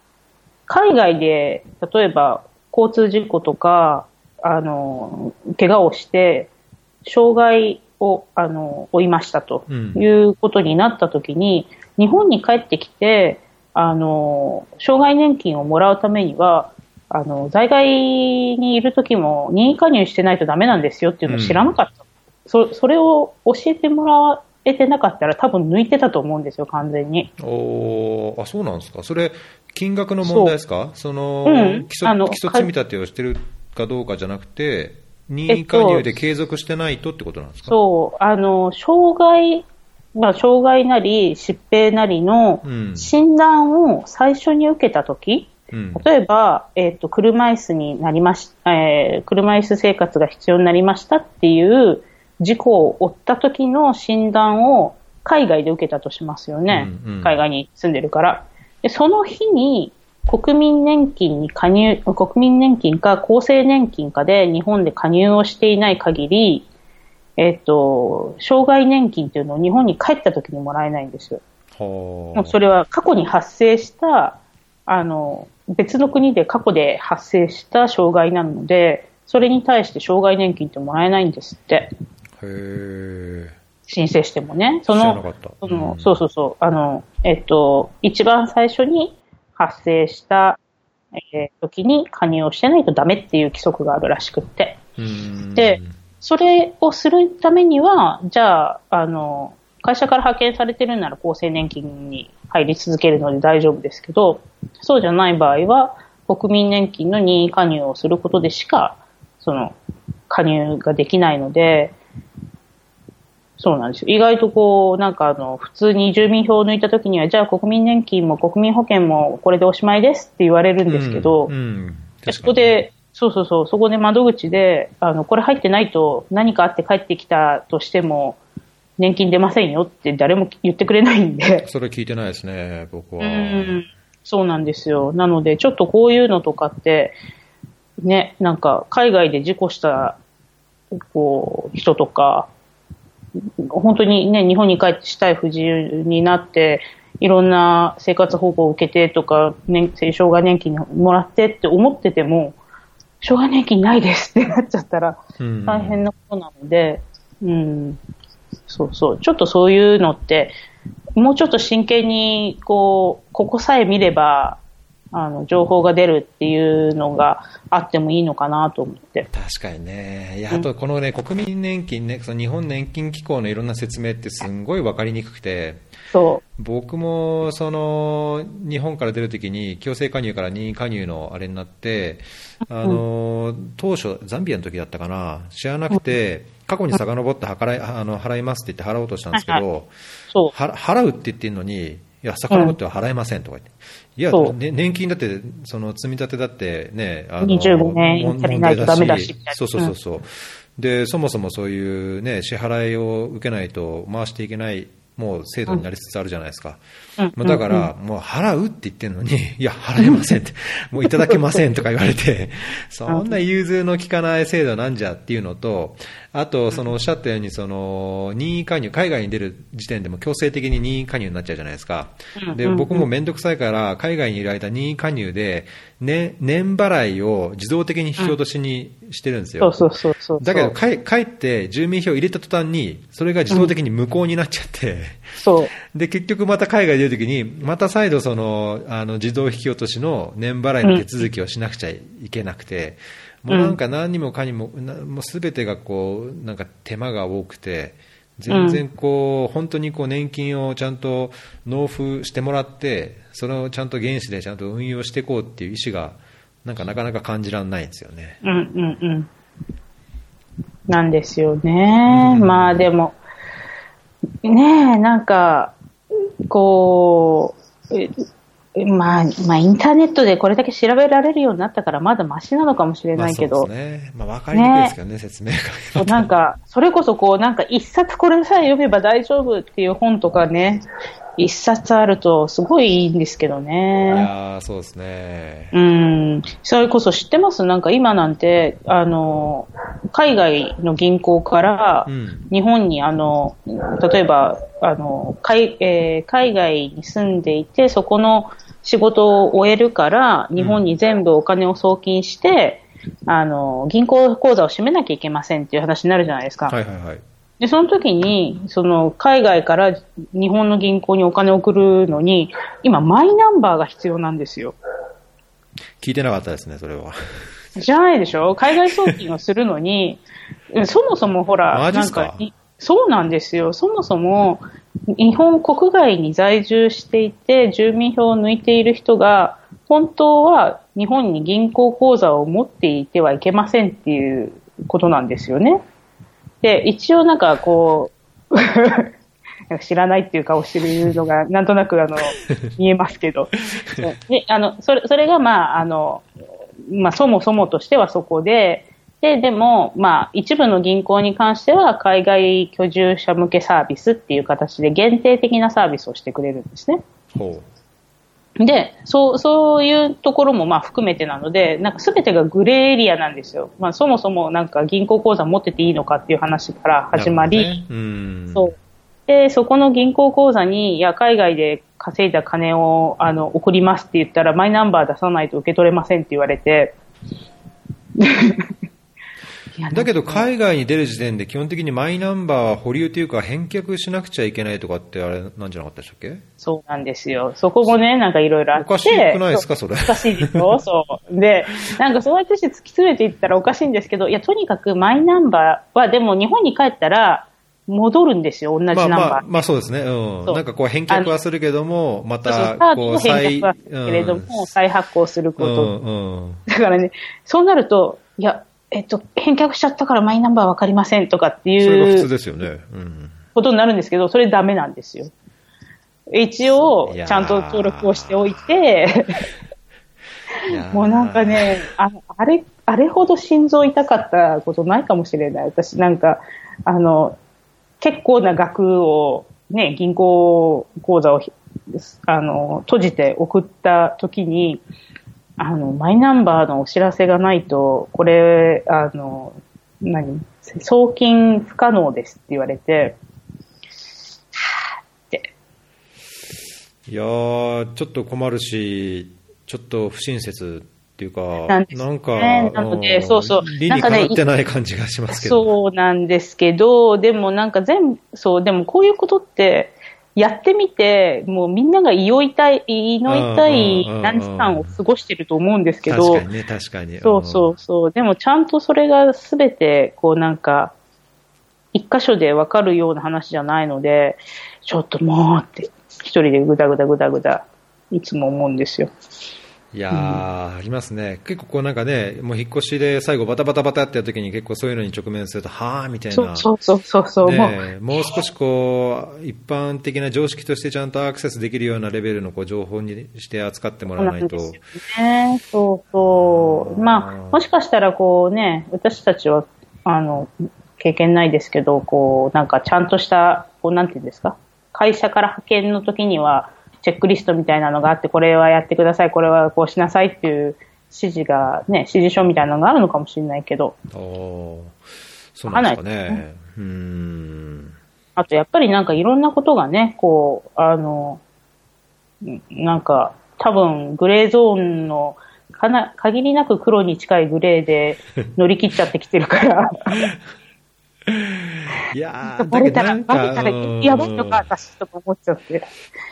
海外で、例えば交通事故とか、あの、怪我をして、障害を、あの、負いましたと。うん。いうことになったときに、日本に帰ってきて、あの、障害年金をもらうためには、あの、在外にいるときも任意加入してないとダメなんですよっていうのを知らなかった。そそれを教えてもらえてなかったら多分抜いてたと思うんですよ、完全に。おー。あそうなんですか、それ、金額の問題ですか、その基礎積み立てをしてるかどうかじゃなくて、任意加入で継続してないとってことなんですか、そう、あの、障害、まあ、障害なり疾病なりのうん診断を最初に受けたとき、うん例えば、えっ、と、車椅子になりまし、えー車椅子生活が必要になりましたっていう事故を負った時の診断を海外で受けたとしますよね。うんうん海外に住んでるから。で、その日に国民年金に加入、国民年金か厚生年金かで日本で加入をしていない限り、えっ、と、障害年金っていうのを日本に帰った時にもらえないんですよ。はもうそれは過去に発生した、あの、別の国で過去で発生した障害なので、それに対して障害年金ってもらえないんですって。あ、へえ、申請してもね。そのそうそうそう。あの、えっと、一番最初に発生した、えー時に加入をしてないとダメっていう規則があるらしくって。うんでそれをするためには、じゃあ、あの、会社から派遣されてるなら厚生年金に入り続けるので大丈夫ですけど、そうじゃない場合は、国民年金の任意加入をすることでしか、その、加入ができないので、そうなんですよ。意外とこう、なんかあの、普通に住民票を抜いたときには、じゃあ国民年金も国民保険もこれでおしまいですって言われるんですけど、うんうんでそこで、そうそうそう、そこで窓口で、あの、これ入ってないと何かあって帰ってきたとしても、年金出ませんよって誰も言ってくれないんで。それ聞いてないですね、僕は。うんそうなんですよ。なので、ちょっとこういうのとかって、ね、なんか、海外で事故した、こう、人とか、本当にね、日本に帰ってしたい不自由になって、いろんな生活保護を受けてとか、ね、障害年金もらってって思ってても、障害年金ないですってなっちゃったら、大変なことなので、うん、うん、そうそう、ちょっとそういうのって、もうちょっと真剣に、こう、ここさえ見れば、あの、情報が出るっていうのがあってもいいのかなと思って。確かにね。いや、あとこのね、国民年金ね、その日本年金機構のいろんな説明ってすんごい分かりにくくて、そう。僕も、その、日本から出るときに、強制加入から任意加入のあれになって、あの、当初、ザンビアの時だったかな、知らなくて、過去に遡って払いあの払いますって言って払おうとしたんですけど、払うって言ってるのに、いや、遡っては払えませんとか言って、いや、ね、年金だって、その積み立てだってね、あの25年足りないとダメだしそうそうそうそう、うん、で、そもそもそういうね、支払いを受けないと回していけないもう制度になりつつあるじゃないですか。うん、だから、もう払うって言ってるのに、*laughs* いや、払えませんって、もういただけませんとか言われて、*laughs* そんな融通の利かない制度なんじゃっていうのと、あと、そのおっしゃったように、その、任意加入、海外に出る時点でも強制的に任意加入になっちゃうじゃないですか。で、僕もめん。どくさいから、海外にいる間任意加入で、ね、年払いを自動的に引き落としにしてるんですよ。そうそうそうだけど、帰って住民票入れた途端に、それが自動的に無効になっちゃって、そう。で、結局また海外出るときに、また再度その、あの、自動引き落としの年払いの手続きをしなくちゃいけなくて、もうなんか何にもかにも、もうすべてがこう、なんか手間が多くて、全然こう、本当にこう年金をちゃんと納付してもらって、それをちゃんと原資でちゃんと運用していこうっていう意思が、なんかなかなか感じられないんですよね。うんうんうん。なんですよね。うん、まあでも、ねえ、なんか、こう、まあ、まあ、インターネットでこれだけ調べられるようになったから、まだマシなのかもしれないけど。そうですね。まあ、わかりにくいですけどね、ね説明が。なんか、それこそこう、なんか一冊これさえ読めば大丈夫っていう本とかね、一冊あるとすごいいいんですけどね。いやそうですね。うん。それこそ知ってます？なんか今なんて、あの、海外の銀行から日本にあの、例えば、あの、海、えー、海外に住んでいて、そこの仕事を終えるから、日本に全部お金を送金して、うん、あの、銀行口座を閉めなきゃいけませんっていう話になるじゃないですか。はいはいはい。で、その時に、その、海外から日本の銀行にお金を送るのに、今、マイナンバーが必要なんですよ。聞いてなかったですね、それは。じゃないでしょ？海外送金をするのに、そもそもほら、なんか、そうなんですよ。そもそも、日本国外に在住していて、住民票を抜いている人が、本当は日本に銀行口座を持っていてはいけませんっていうことなんですよね。で、一応なんかこう *laughs* 知らないっていう顔してるのが、なんとなくあの、*laughs* 見えますけど。で、あの、それ、それがまあ、あの、まあ、そもそもとしてはそこで、で、でも、まあ、一部の銀行に関しては、海外居住者向けサービスっていう形で限定的なサービスをしてくれるんですね。ほうで、そう、そういうところもまあ含めてなので、なんかすべてがグレーエリアなんですよ。まあそもそもなんか銀行口座持ってていいのかっていう話から始まり、ね、そう。で、そこの銀行口座に、いや、海外で稼いだ金を、あの、送りますって言ったら、マイナンバー出さないと受け取れませんって言われて、だけど海外に出る時点で基本的にマイナンバーは保留というか返却しなくちゃいけないとかってあれなんじゃなかったでしたっけ？そうなんですよ。そこもね、なんかいろいろあって。おかしくないですか、それ？おかしいでしょ *laughs* そう。で、なんかそうやってして突き詰めていったらおかしいんですけど、いや、とにかくマイナンバーはでも日本に帰ったら、戻るんですよ、同じナンバー。まあ、まあ、まあ、そうですね。うん。なんかこう返却はするけども、また、こう、再、返却はするけれども、うん、再発行すること。うんうん、だからね、そうなると、いや、えっと、返却しちゃったからマイナンバーわかりませんとかっていう。それが普通ですよね。うん。ことになるんですけど、それダメなんですよ。一応、ちゃんと登録をしておいて、*laughs* もうなんかね、ああれ、あれほど心臓痛かったことないかもしれない。私なんか、あの、結構な額を、ね、銀行口座をあの閉じて送った時に、あの、マイナンバーのお知らせがないと、これ、あの、何？送金不可能ですって言われて、いやー、ちょっと困るし、ちょっと不親切っていうか、なんね、なんか、なので、そうそう。理にかなってない感じがしますけど、ね、そうなんですけど、でもなんか全部、そう、でもこういうことって、やってみて、もうみんなが胃を痛い、胃の痛い何時間を過ごしてると思うんですけど、確かにね、確かに。そうそうそう。でもちゃんとそれがすべて、こうなんか、一箇所でわかるような話じゃないので、ちょっともうって、一人でぐだぐだぐだぐだ、いつも思うんですよ。いやー、うん、ありますね、結構こうなんかね、もう引っ越しで最後、バタバタバタってやった時に、結構そういうのに直面すると、はあみたいな、そうそうそうそう、ね、もう。少しこう一般的な常識としてちゃんとアクセスできるようなレベルのこう情報にして扱ってもらわないと。そうね、そうそう、まあ、もしかしたらこうね、私たちはあの経験ないですけど、こうなんかちゃんとした、こうなんていうんですか、会社から派遣の時には、チェックリストみたいなのがあって、これはやってください、これはこうしなさいっていう指示が、ね、指示書みたいなのがあるのかもしれないけど。そうなんですかね。うん。あと、やっぱりなんかいろんなことがね、こう、あの、なんか、多分、グレーゾーンの、かな、限りなく黒に近いグレーで乗り切っちゃってきてるから *laughs* いやー、バレたら、バレたらやばいのか、私とか思っちゃって。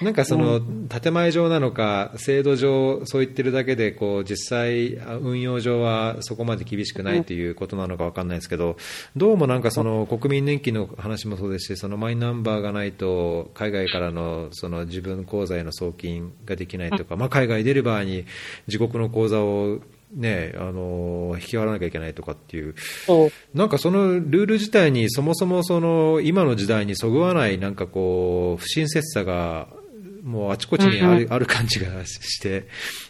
なんかその、建前上なのか、制度上、そう言ってるだけで、こう、実際、運用上はそこまで厳しくないということなのかわかんないですけど、どうもなんかその、国民年金の話もそうですし、そのマイナンバーがないと、海外からの、その自分口座への送金ができないとか、まあ海外出る場合に自国の口座をね、あの引き払わなきゃいけないとかっていう、なんかそのルール自体にそもそもその今の時代にそぐわないなんかこう不親切さがもうあちこちにある,、ある感じがして、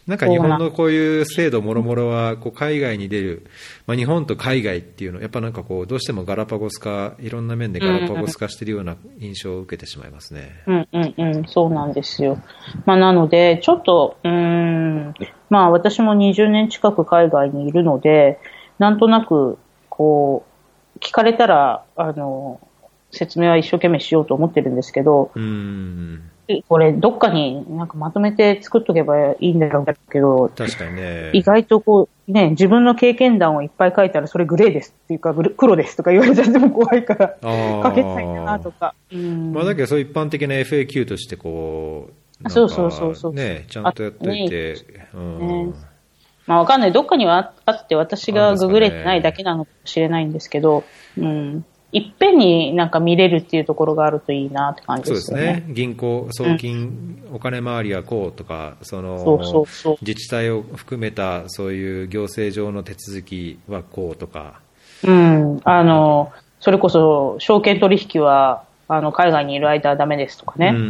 なんか日本のこういう制度もろもろはこう海外に出る、まあ、日本と海外っていうのやっぱなんかこうどうしてもガラパゴス化いろんな面でガラパゴス化しているような印象を受けてしまいますね。うんうんうん、そうなんですよ。まあ、なのでちょっとうんまあ私も20年近く海外にいるのでなんとなくこう聞かれたらあの説明は一生懸命しようと思ってるんですけど、うんこれ、どっかになんかまとめて作っとけばいいんだろうけど、確かにね。意外とこう、ね、自分の経験談をいっぱい書いたら、それグレーですっていうか、黒ですとか言われちゃっても怖いから、書けないんだなとか。まあ、だけど、そう一般的な FAQ としてこう、そうそうそうそう。ね、ちゃんとやっといて。ねまあ、わかんない。どっかにはあって、私がググれてないだけなのかもしれないんですけど、うん。いっぺんになんか見れるっていうところがあるといいなって感じですよね。そうですね。銀行、送金、うん、お金回りはこうとか、そのそうそうそう自治体を含めたそういう行政上の手続きはこうとか。うん。あの、それこそ証券取引は、あの、海外にいる間はダメですとかね。うんうんう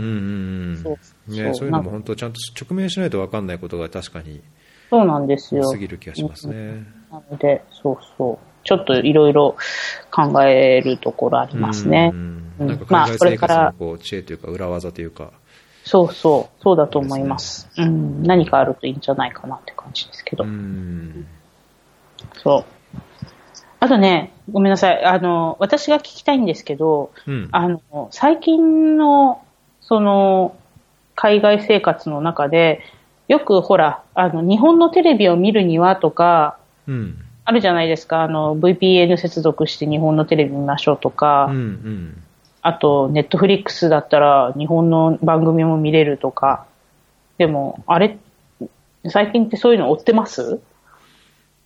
ん。そうね、そういうのも本当ちゃんと直面しないと分かんないことが確かに。そうなんですよ。過ぎる気がしますね。なので、そうそう。ちょっといろいろ考えるところありますね。なんか海外生活のこう知恵というか裏技というか。そうそう、そうだと思います。うん、何かあるといいんじゃないかなって感じですけど。そう。あとね、ごめんなさい。あの、私が聞きたいんですけど、うん、あの、最近の、その、海外生活の中で、よくほら、あの、日本のテレビを見るにはとか、うん。あるじゃないですか、あの、VPN 接続して日本のテレビ見ましょうとか、うんうん、あと、ネットフリックスだったら日本の番組も見れるとか、でも、あれ、最近ってそういうの追ってます？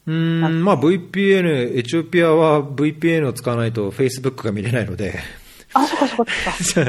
うん、まあ VPN、エチオピアは VPN を使わないと Facebook が見れないので。あ、そっかそっかそっ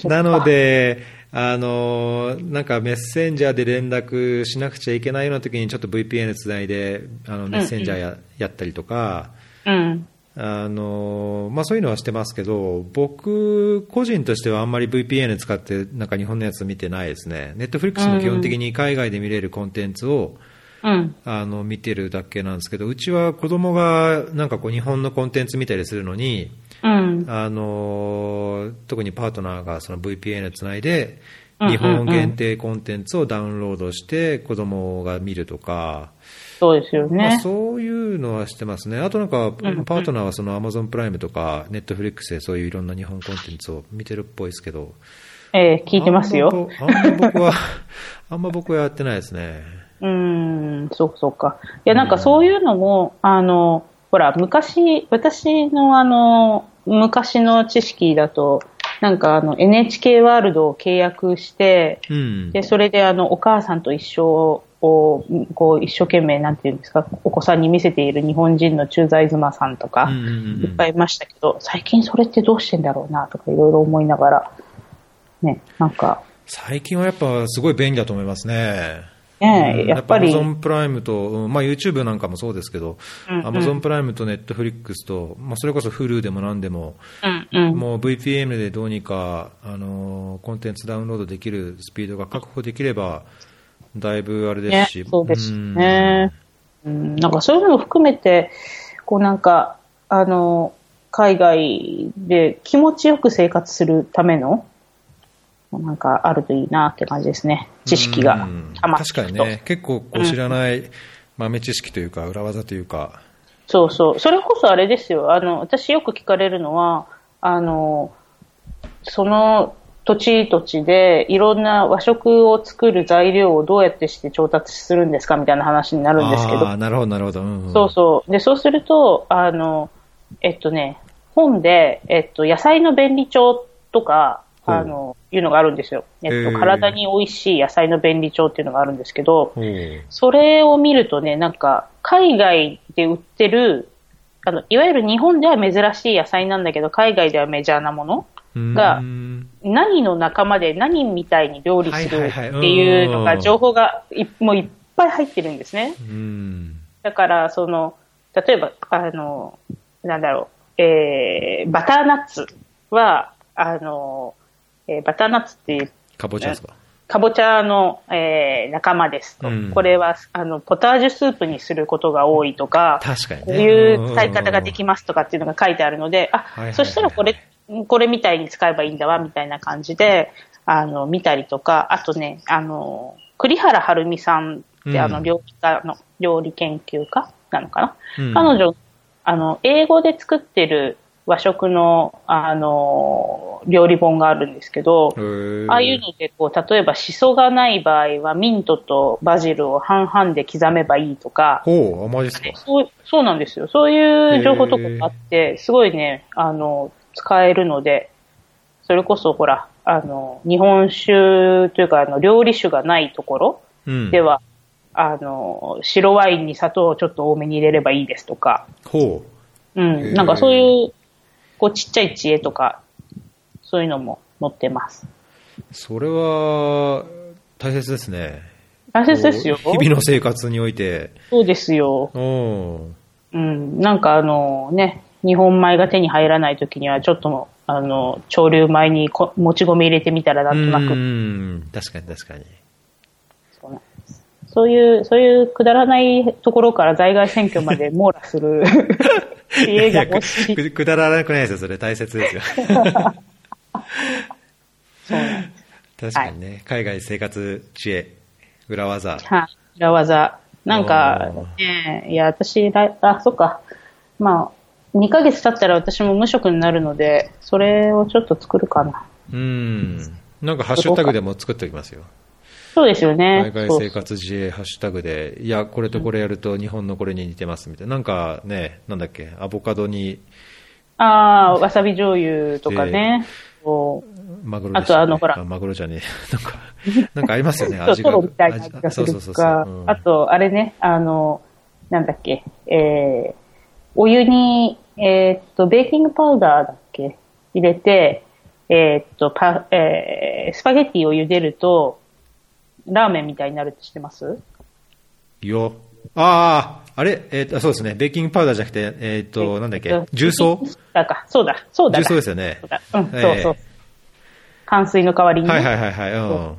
か。*laughs* なので、あのなんかメッセンジャーで連絡しなくちゃいけないような時にちょっと VPN つないであのメッセンジャーやうん。うん、やったりとか、うん、あのまあ、そういうのはしてますけど僕個人としてはあんまり VPN 使ってなんか日本のやつ見てないですね。ネットフリックスも基本的に海外で見れるコンテンツを、うん。あの見てるだけなんですけど、うちは子供がなんかこう日本のコンテンツ見たりするのに、うん。あの特にパートナーがその VPN つないで、日本限定コンテンツをダウンロードして子供が見るとか、そうですよまあ、ね。そういうのはしてますね、あとなんか、パートナーはその Amazon プライムとか、ネットフリックスでそういういろんな日本コンテンツを見てるっぽいですけど、ええ聞いてますよ。あんま僕は、*laughs* あんま僕はやってないですね。うーん、そうかそうか。いや、なんかそういうのも、あの、ほら、昔、私のあの、昔の知識だと、なんかあの、NHK ワールドを契約して、うん。で、それであの、お母さんと一緒を、こう、一生懸命、なんていうんですか、お子さんに見せている日本人の駐在妻さんとか、いっぱいいましたけど、最近それってどうしてんだろうな、とかいろいろ思いながら、ね、なんか、最近はやっぱすごい便利だと思いますね。ねうん。やっぱり、Amazon プライムと、うんまあ、YouTube なんかもそうですけど、うんうん。Amazon プライムと Netflix と、まあ、それこそ Hulu でも何でも、うんうん。もう VPN でどうにか、あのーコンテンツダウンロードできるスピードが確保できれば、だいぶあれですねし、、そうですね。うん、なんかそういうのを含めて、こうなんか、あの、海外で気持ちよく生活するための、なんかあるといいなって感じですね。知識が。確かにね、結構こう知らない豆知識というか、裏技というか、そうそう。それこそあれですよ。あの、私よく聞かれるのは、あの、その土地土地でいろんな和食を作る材料をどうやってして調達するんですかみたいな話になるんですけどなるほど、なるほど、うんうんそうそう。で、そうすると、あの、えっとね、本で、えっと、野菜の便利帳とか、あの、いうのがあるんですよ。えっと、体に美味しい野菜の便利帳っていうのがあるんですけど、それを見るとね、なんか、海外で売ってる、あの、いわゆる日本では珍しい野菜なんだけど、海外ではメジャーなものがうん。何の仲間で何みたいに料理するってはいうのが、うん情報がいもういっぱい入ってるんですね。うん。だから、その、例えば、あの、なんだろう、えー、バターナッツは、あの、えーバターナッツっていう、かぼちゃですか？かぼちゃの、えー仲間ですと、うん。これは、あの、ポタージュスープにすることが多いとか、確かにね。こういう使い方ができますとかっていうのが書いてあるので、あ、はいはいはい。そしたらこれ、これみたいに使えばいいんだわ、みたいな感じで、あの、見たりとか、あとね、あの、栗原はるみさんって、あの、うん料理家の、料理研究家なのかな、うん。彼女、あの、英語で作ってる和食の、あの、料理本があるんですけど、ああいうので、こう、例えば、シソがない場合は、ミントとバジルを半々で刻めばいいとか、ほう、あ、マジですか。そうそうなんですよ。そういう情報とかがあって、すごいね、あの、使えるので、それこそ、ほら、あの、日本酒というか、あの、料理酒がないところうん。では、あの、白ワインに砂糖をちょっと多めに入れればいいですとか、ほへうん、ーなんかそういう、こう、ちっちゃい知恵とか、そういうのも載ってます。う。それは、大切ですね。大切ですよ。日々の生活において。そうですよ。おうん、なんかあのね、日本米が手に入らない時には、ちょっと、あの、潮流米にこもち米入れてみたらなんとなく、うん、確かに確かに。そういう、そういうくだらないところから在外選挙まで網羅する *laughs* 知恵が欲しい。くくだらなくないですよ、それ大切ですよ。*laughs* そう。確かにね、海外生活知恵、裏技。はい。裏技。なんか、ね、いや、私、来あ、そっか。まあ、2ヶ月経ったら私も無職になるので、それをちょっと作るかな。うん。なんかハッシュタグでも作っておきますよ。そうですよね。海外生活自衛ハッシュタグで、いや、これとこれやると日本のこれに似てますみたいな。なんかね、なんだっけ、アボカドにああ、わさび醤油とかね。マグロでしたっけあとあのほらマグロじゃねえ。*laughs* なんか、なんかありますよね、味が。トロみたいな味がするそうそうそう。うんあと、あれね、あの、なんだっけ、えー、お湯に、えーっと、ベーキングパウダーだっけ入れて、えーっと、パ、えー、スパゲッティを茹でると、ラーメンみたいになるって知ってます？よ。ああ、あれ、えっ、と、そうですね。ベーキングパウダーじゃなくて、えっ、と、なんだっけ、重曹？だか、そうだ、そうだ。重曹ですよねそう。だうん、ええそうそう。冠水の代わりにね。はいはいはいはい。うん。あ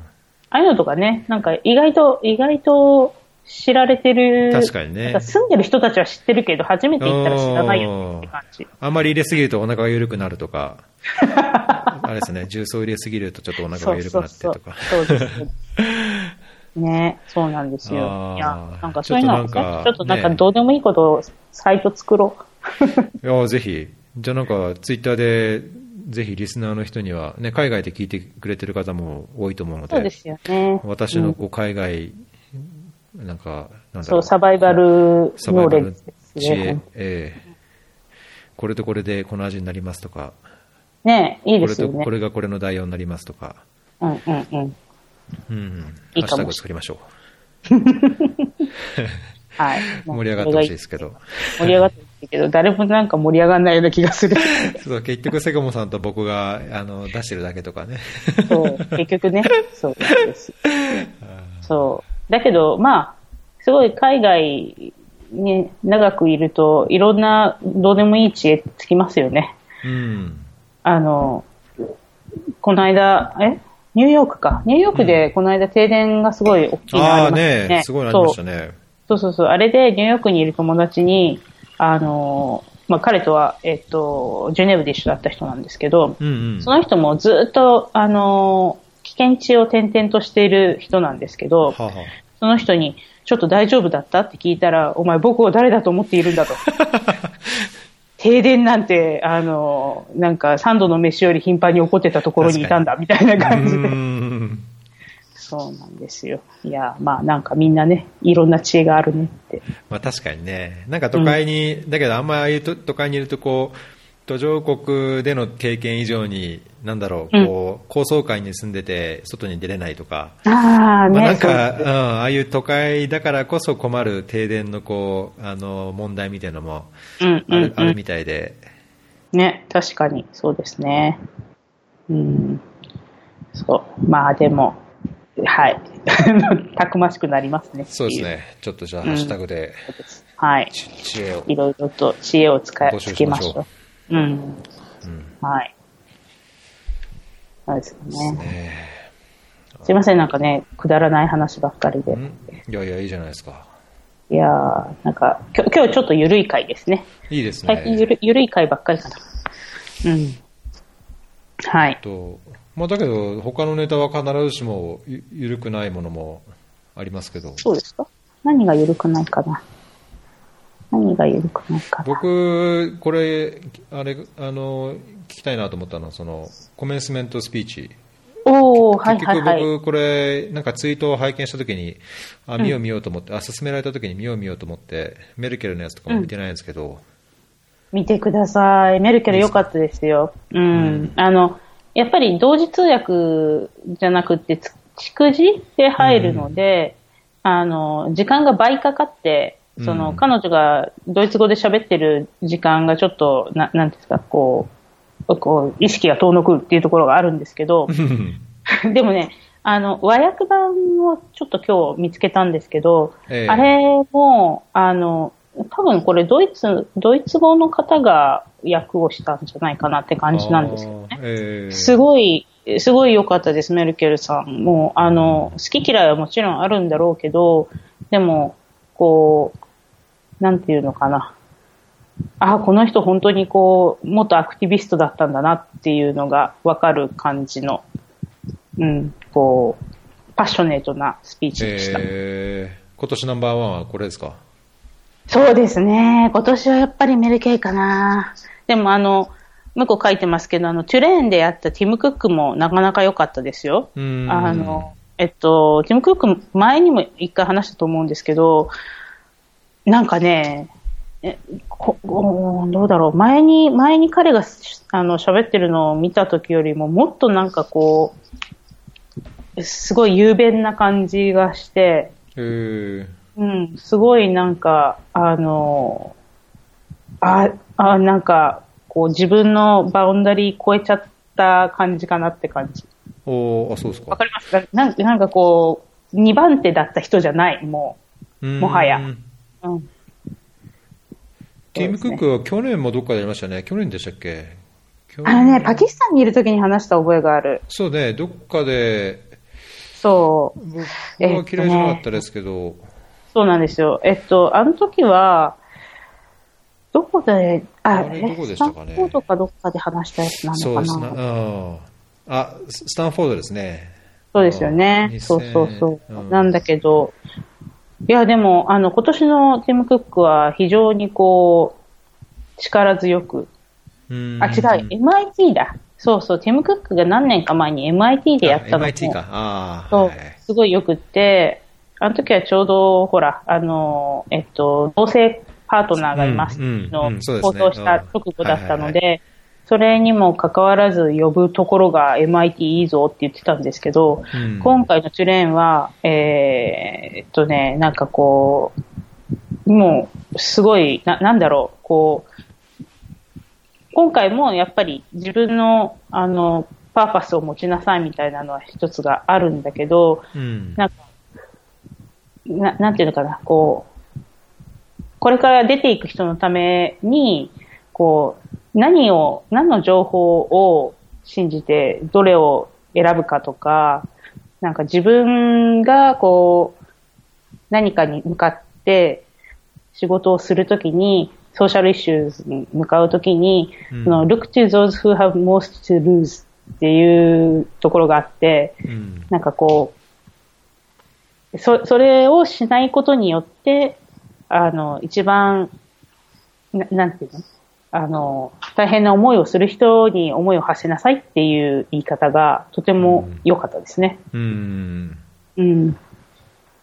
あいうのとかね、なんか意外と、意外と知られてる。確かにね。住んでる人たちは知ってるけど、初めて行ったら知らないよねって感じ。あんまり入れすぎるとお腹が緩くなるとか、*laughs* あれですね、重曹入れすぎるとちょっとお腹が緩くなってとか。そうそうそうそうです。*laughs* *laughs* ね、そうなんですよ。いや、なんかそういうのは、ね、ちょっとなんかどうでもいいことをサイト作ろう。*laughs* いや、ぜひ。じゃあなんかツイッターで、ぜひリスナーの人には、ね、海外で聞いてくれてる方も多いと思うので、そうですよね。私のこう海外、うん、なんか、なんそう、サバイバルノーレッジですね。ええー、これとこれでこの味になりますとか、ねいいですよね。これとこれがこれの代用になりますとか。うんうんうん。うん。いいハッシュタグ作りましょう。*laughs* はい。*laughs* 盛り上がってほしいですけど。盛り上がってほしいけど、誰もなんか盛り上がらないような気がする。*laughs* そう、結局セガモさんと僕が、あの、出してるだけとかね。そう、結局ね。そうです。そう。だけど、まあ、すごい海外に長くいると、いろんなどうでもいい知恵つきますよね。うん。あの、この間、え？ニューヨークか。ニューヨークでこの間停電がすごい大きいのありましたね。ああね、すごいありましたね。そうそうそう。あれでニューヨークにいる友達に、あの、まあ、彼とは、えっと、ジュネーブで一緒だった人なんですけど、うんうん、その人もずっと、あの、危険地を転々としている人なんですけど、ははその人に、ちょっと大丈夫だった？って聞いたら、お前僕を誰だと思っているんだと。*laughs* 停電なんて、あの、なんか3度の飯より頻繁に起こってたところにいたんだ、みたいな感じで。そうなんですよ。いや、まあなんかみんなね、いろんな知恵があるねって。まあ確かにね。なんか都会に、うん、だけどあんまりああいう都会にいるとこう、途上国での経験以上に、なんだろう、こう、高層階に住んでて、外に出れないとか、あ、ね、まあ、なんか、うん、ああいう都会だからこそ困る停電のこう、あの、問題みたいなのもあるあるみたいで。ね、確かに、そうですね。うん。そう。まあでも、はい。*laughs* たくましくなりますね。そうですね。ちょっとじゃあ、ハッシュタグで、うん、はい。知恵を。いろいろと知恵を使い、つけましょう。うん。うん、はい。そうですね。ねすいません、なんかね、くだらない話ばっかりで。いやいや、いいじゃないですか。いやー、なんか、今日、今日ちょっと緩い回ですね。いいですね。最近ゆる緩い回ばっかりかな。うん。はい。とまあ、だけど、他のネタは必ずしもゆ緩くないものもありますけど。そうですか？何が緩くないかな。何が緩くないかな。僕、これ、あれ、あの、聞きたいなと思ったのは、その、コメンスメントスピーチ。おおはいはいはい。結局僕、これ、なんかツイートを拝見したときに、あ、見よう見ようと思って、うん、あ、勧められたときに見よう見ようと思って、メルケルのやつとかも見てないんですけど。うん、見てください。メルケル良かったですよ。うん。うん、あの、やっぱり同時通訳じゃなくて、蓄字で入るので、あの、時間が倍かかって、その、彼女がドイツ語で喋ってる時間がちょっと、ななんですか、こう、こう、意識が遠のくっていうところがあるんですけど、*laughs* でもね、あの、和訳版をちょっと今日見つけたんですけど、えー、あれも、あの、多分これドイツ、ドイツ語の方が訳をしたんじゃないかなって感じなんですよね。えー、すごい、すごい良かったです、メルケルさん。もう、あの、好き嫌いはもちろんあるんだろうけど、でも、こう、なんていうのかな。ああ、この人本当にこう、元アクティビストだったんだなっていうのがわかる感じの、うん、こう、パッショネートなスピーチでした。えー、今年ナンバーワンはこれですか？そうですね。今年はやっぱりメルケイかな。でもあの、向こう書いてますけど、あの、トゥレーンでやったティム・クックもなかなか良かったですよ。あの、えっと、ティム・クック前にも一回話したと思うんですけど、なんかね、えこどうだろう前に、前に彼があの喋ってるのを見た時よりももっとなんかこう、すごい雄弁な感じがして、うん、すごいなんか、あの、あ、あなんか、こう自分のバウンダリー超えちゃった感じかなって感じ。おあ、そうですか。わかります？かなんなんかこう、2番手だった人じゃない、もう、もはや。うん。ティム・クックは去年もどっかでやりましたね。去年でしたっけ？あのね、パキスタンにいるときに話した覚えがある。そうね、どっかで、そう。僕は嫌いじゃなかったですけど、ね、そうなんですよ。えっと、あの時は、どこで、あ、あれどこでしたかね？スタンフォードかどっかで話したやつなのかそうですね。な。うん。あ、ススタンフォードですね。そうですよね。うんそうそうそう。うんなんだけど、いや、でも、あの、今年のティム・クックは非常にこう、力強く、うん。あ、違う、MIT だ。そうそう、ティム・クックが何年か前に MIT でやったのも。MIT か。ああ。そう。はい、すごいよくって、あの時はちょうど、ほら、あの、えっと、同性パートナーがいます。の放送した直後だったので、それにもかかわらず呼ぶところが MIT いいぞって言ってたんですけど、うん今回のチュレーンは、えーえっとね、なんかこう、もう、すごい、な、なんだろう、こう、今回もやっぱり自分の、あの、パーパスを持ちなさいみたいなのは一つがあるんだけど、うん。なんか、ななんていうのかな、こう、これから出ていく人のために、こう、何を、何の情報を信じて、どれを選ぶかとか、なんか自分が、こう、何かに向かって仕事をするときに、ソーシャルイシューズに向かうときに、うん。その look to those who have most to lose っていうところがあって、うん。なんかこう、そ、それをしないことによって、あの、一番、ななんていうの？あの、大変な思いをする人に思いを馳せなさいっていう言い方がとても良かったですね。うん。うん。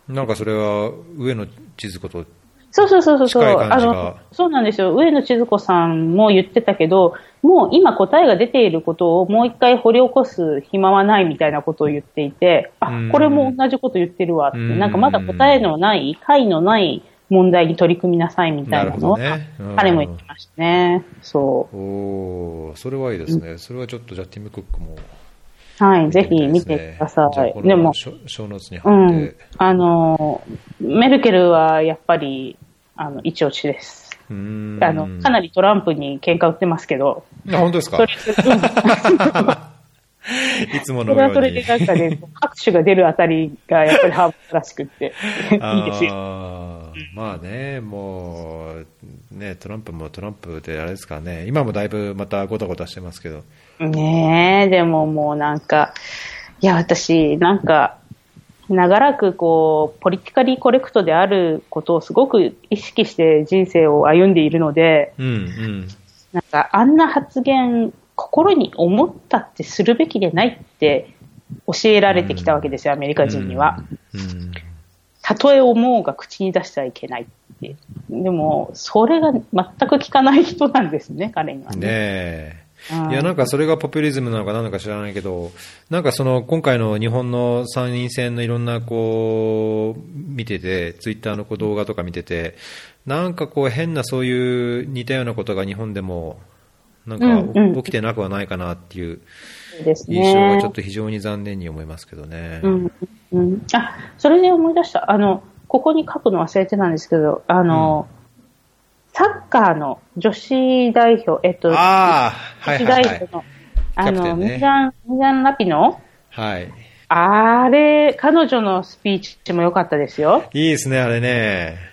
なんかそれは上野千鶴子と、そうそうそうそうあの、そうなんですよ。上野千鶴子さんも言ってたけど、もう今答えが出ていることをもう一回掘り起こす暇はないみたいなことを言っていて、あうん、これも同じこと言ってるわって、うんなんかまだ答えのない、解のない問題に取り組みなさいみたいなのは、なるほどねうん彼も言ってましたね。そおーそれはいいですね。それはちょっとじゃあティム・クックもう。はい、ぜひ見てください。でも、う貼ってん。。あの、メルケルはやっぱり、あの、一押しです。あの、かなりトランプに喧嘩売ってますけど、あ本当ですか？それ、うん *laughs* いつもそれはのように。それでなんかね、*laughs* 拍手が出るあたりがやっぱりハーブらしくって、いいですよ。まあね、もう、ね、トランプもトランプであれですからね、今もだいぶまたごたごたしてますけど、ねえ、でももうなんか、いや、私、なんか、長らくこう、ポリティカリーコレクトであることをすごく意識して人生を歩んでいるので、うんうん、なんか、あんな発言、心に思ったってするべきでないって教えられてきたわけですよ、アメリカ人には。うんたとえ思うが口に出してはいけないって。でも、それが全く聞かない人なんですね、彼にはねね。いや、なんかそれがポピュリズムなのか何なのか知らないけど、なんかその今回の日本の参院選のいろんなこう、見てて、ツイッターのこう動画とか見てて、なんかこう変なそういう似たようなことが日本でも、なんかうんうん起きてなくはないかなっていうそうです印象がねちょっ。と非常に残念に思いますけどね。うんうん、あ、それで思い出した。あの、ここに書くの忘れてたんですけど、あの、サッカーの女子代表、えっと、女子いはいはい。代表の、あの、ミーガン、ミン・ラピノ？はい。あれ、彼女のスピーチも良かったですよ。いいですね、あれね。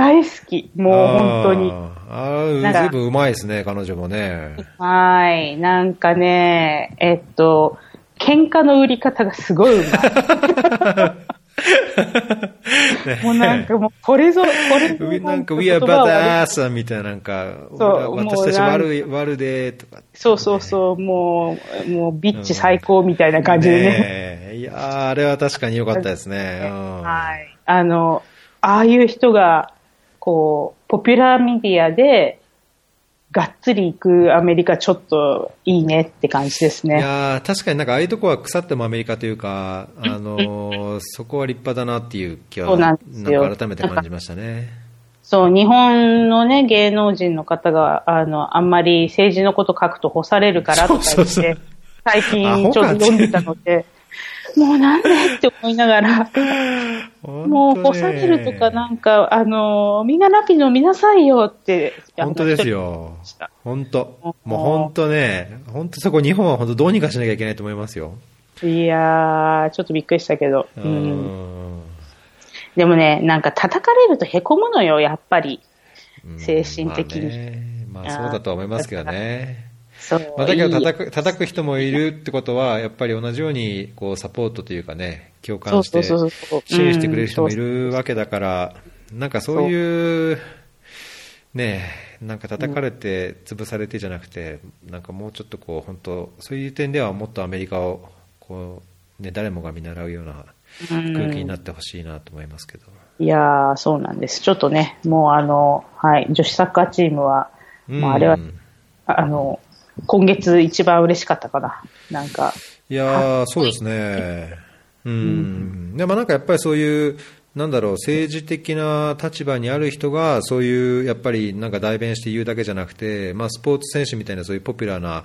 大好き。もう本当に。あーあずいぶんうまいですね、彼女もね。はい。なんかね、えっと、喧嘩の売り方がすごいうまい。*laughs* もうなんかもう、これぞ、これぞなんか、*laughs* We 言 are badass みたいな、なんか、そう俺私たち悪い、悪で、とか。そうそうそう、もう、もう、ビッチ最高みたいな感じでね。ねえいやーあれは確かに良かったですね。うんはい。あの、ああいう人が、こう、ポピュラーメディアで、がっつり行くアメリカちょっといいねって感じですいね。やー確かになんかああいうとこは腐ってもアメリカというか、あのーそこは立派だなっていう気は、そうなんですよ改めて感じましたね。そう、日本のね、芸能人の方が、あの、あんまり政治のこと書くと干されるからとか言って、そうそうそう最近ちょっと読んでたので、もうなんでって思いながら、もう干されるとかなんか、あの、みんなラピノ見なさいよって。本当ですよ。本当。もう本当ね、本当そこ日本は本当どうにかしなきゃいけないと思いますよ。いやー、ちょっとびっくりしたけど。でもね、なんか叩かれるとへこむのよ、やっぱり。精神的に。まあ、ね、まあ、そうだと思いますけどね。まあ、だけど叩く叩く人もいるってことは、やっぱり同じようにこうサポートというかね、共感して、支援してくれる人もいるわけだから、なんかそういう、ねなんか叩かれて、潰されてじゃなくて、なんかもうちょっとこう、本当、そういう点ではもっとアメリカをこう、ね、誰もが見習うような空気になってほしいなと思いますけど。いやそうなんです。ちょっとね、もうあの、はい、女子サッカーチームは、まあ、あれは、あの、今月一番嬉しかったかな。なんか。いやそうですね。うん。でもなんかやっぱりそういう、なんだろう、政治的な立場にある人が、そういう、やっぱりなんか代弁して言うだけじゃなくて、まあ、スポーツ選手みたいなそういうポピュラーな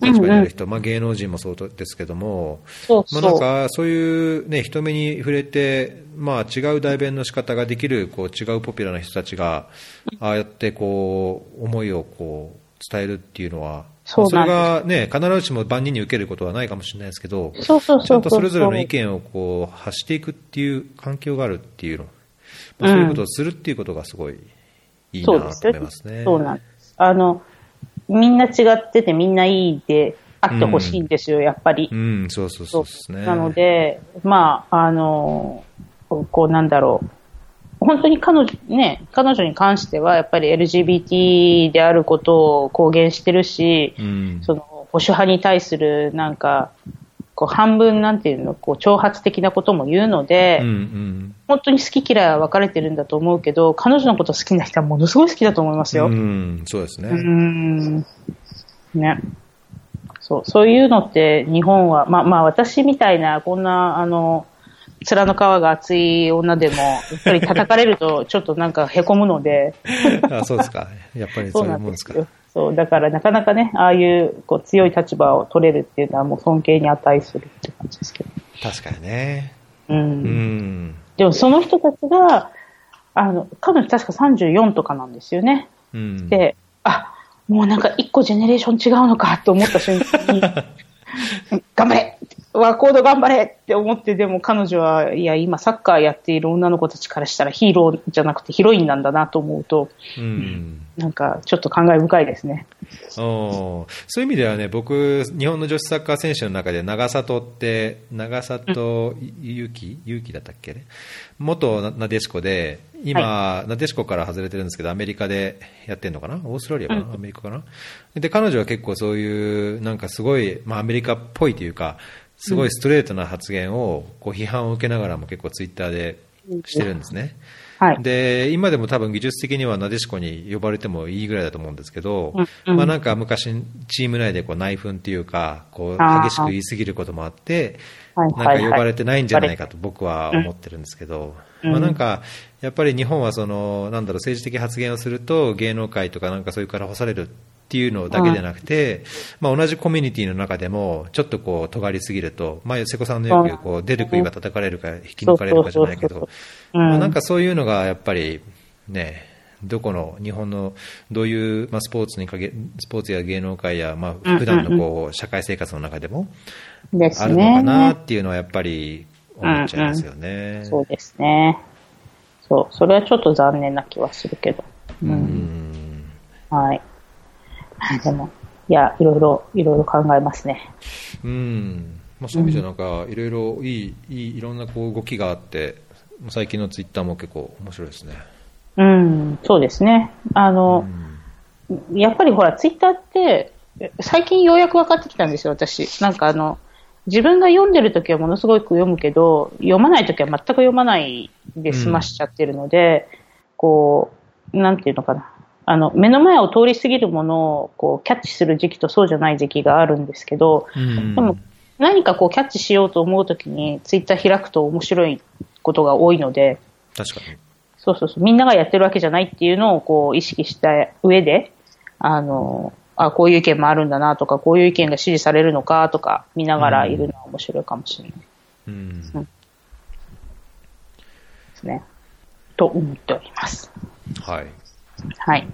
立場にある人、うんうん、まあ、芸能人もそうですけども、そうそうまあ、なんかそういう、ね、人目に触れて、まあ、違う代弁の仕方ができるこう違うポピュラーな人たちが、ああやってこう思いをこう伝えるっていうのは、そそれが、ね、必ずしも万人に受けることはないかもしれないですけど、そうそうそうちゃんとそれぞれの意見をこう発していくっていう環境があるっていうの、まあ、そういうことをするっていうことがすごいいいなと思いますね。そうなんですあのみんな違っててみんないいであってほしいんですよ、うん、やっぱり。うん、そうそうそうですね。なので、まあ、あの、こうなんだろう。本当に彼女、ね、彼女に関しては、やっぱり LGBT であることを公言してるし、うん、その、保守派に対する、なんか、こう半分なんていうの、こう挑発的なことも言うので、うんうん、本当に好き嫌いは分かれてるんだと思うけど、彼女のこと好きな人はものすごい好きだと思いますよ。うん、そうですね。うん。ね。そう、そういうのって日本は、まあまあ私みたいな、こんな、あの、面の皮が厚い。女でも、やっぱり叩かれるとちょっとなんか凹むので。あそうですか。やっぱりそうい。うもんですか。そう、だからなかなかね、ああい。うこう強い。立場を取れるってい。うのはもう尊敬に値するって感じですけど。確かにね。うん。うん、でもその人たちが、あの、彼女確か34とかなんですよね。うん、で、あ、もうなんか一個ジェネレーション違うのかと思った瞬間に、頑張れワコード頑張れって思って、でも彼女は、いや、今サッカーやっている女の子たちからしたらヒーローじゃなくてヒロインなんだなと思うと、うん、なんかちょっと感慨深いですね。おそういう意味ではね、僕、日本の女子サッカー選手の中で長里って、長里ゆき、ゆきだったっけね、元なでしこで、今、はい、なでしこから外れてるんですけど、アメリカでやってるのかな、オーストラリアかな、うん、アメリカかな？で、彼女は結構そういう、なんかすごい、まあ、アメリカっぽいというか、すごいストレートな発言をこう批判を受けながらも結構ツイッターでしてるんですね。はい、で今でも多分技術的にはなでしこに呼ばれてもいいぐらいだと思うんですけど、うん、まあ、なんか昔、チーム内でこう内紛というかこう激しく言い過ぎることもあって、なんか呼ばれてないんじゃないかと僕は思ってるんですけど、まあ、なんかやっぱり日本はそのなんだろう政治的発言をすると芸能界とかなんかそういうから干されるっていうのだけじゃなくて、まあ、同じコミュニティの中でも、ちょっとこう、尖りすぎると、まあ、瀬古さんのよく、こう、出る杭は叩かれるか、引き抜かれるかじゃないけど、まあ、なんかそういうのがやっぱり、ね、どこの日本のどういう、まあ、スポーツにかけスポーツや芸能界や、まあ普段のこう社会生活の中でもあるのかなっていうのはやっぱり思っちゃいますよね。うんうん、そうですね。そう、それはちょっと残念な気はするけど。うん、うん。はい。*laughs* でも、いや、いろいろ、いろいろ考えますね。うん。まあ、そういう意味じゃなんか、いろいろいい、いい、いろんなこう動きがあって、最近のツイッターも結構面白いですね。うん、そうですね。あの、うん、やっぱりほら、ツイッターって、最近ようやく分かってきたんですよ、私。なんかあの、自分が読んでるときはものすごく読むけど、読まないときは全く読まないで済ましちゃってるので、うん、こう、なんていうのかな。あの、目の前を通り過ぎるものをこうキャッチする時期とそうじゃない時期があるんですけど、うん、でも何かこうキャッチしようと思うときにツイッター開くと面白いことが多いので、確かに。そうそうそう、みんながやってるわけじゃないっていうのをこう意識した上で、あの、あ、こういう意見もあるんだなとか、こういう意見が支持されるのかとか見ながらいるのは面白いかもしれない。うん。うん、ですね。と思っております。はい。はい。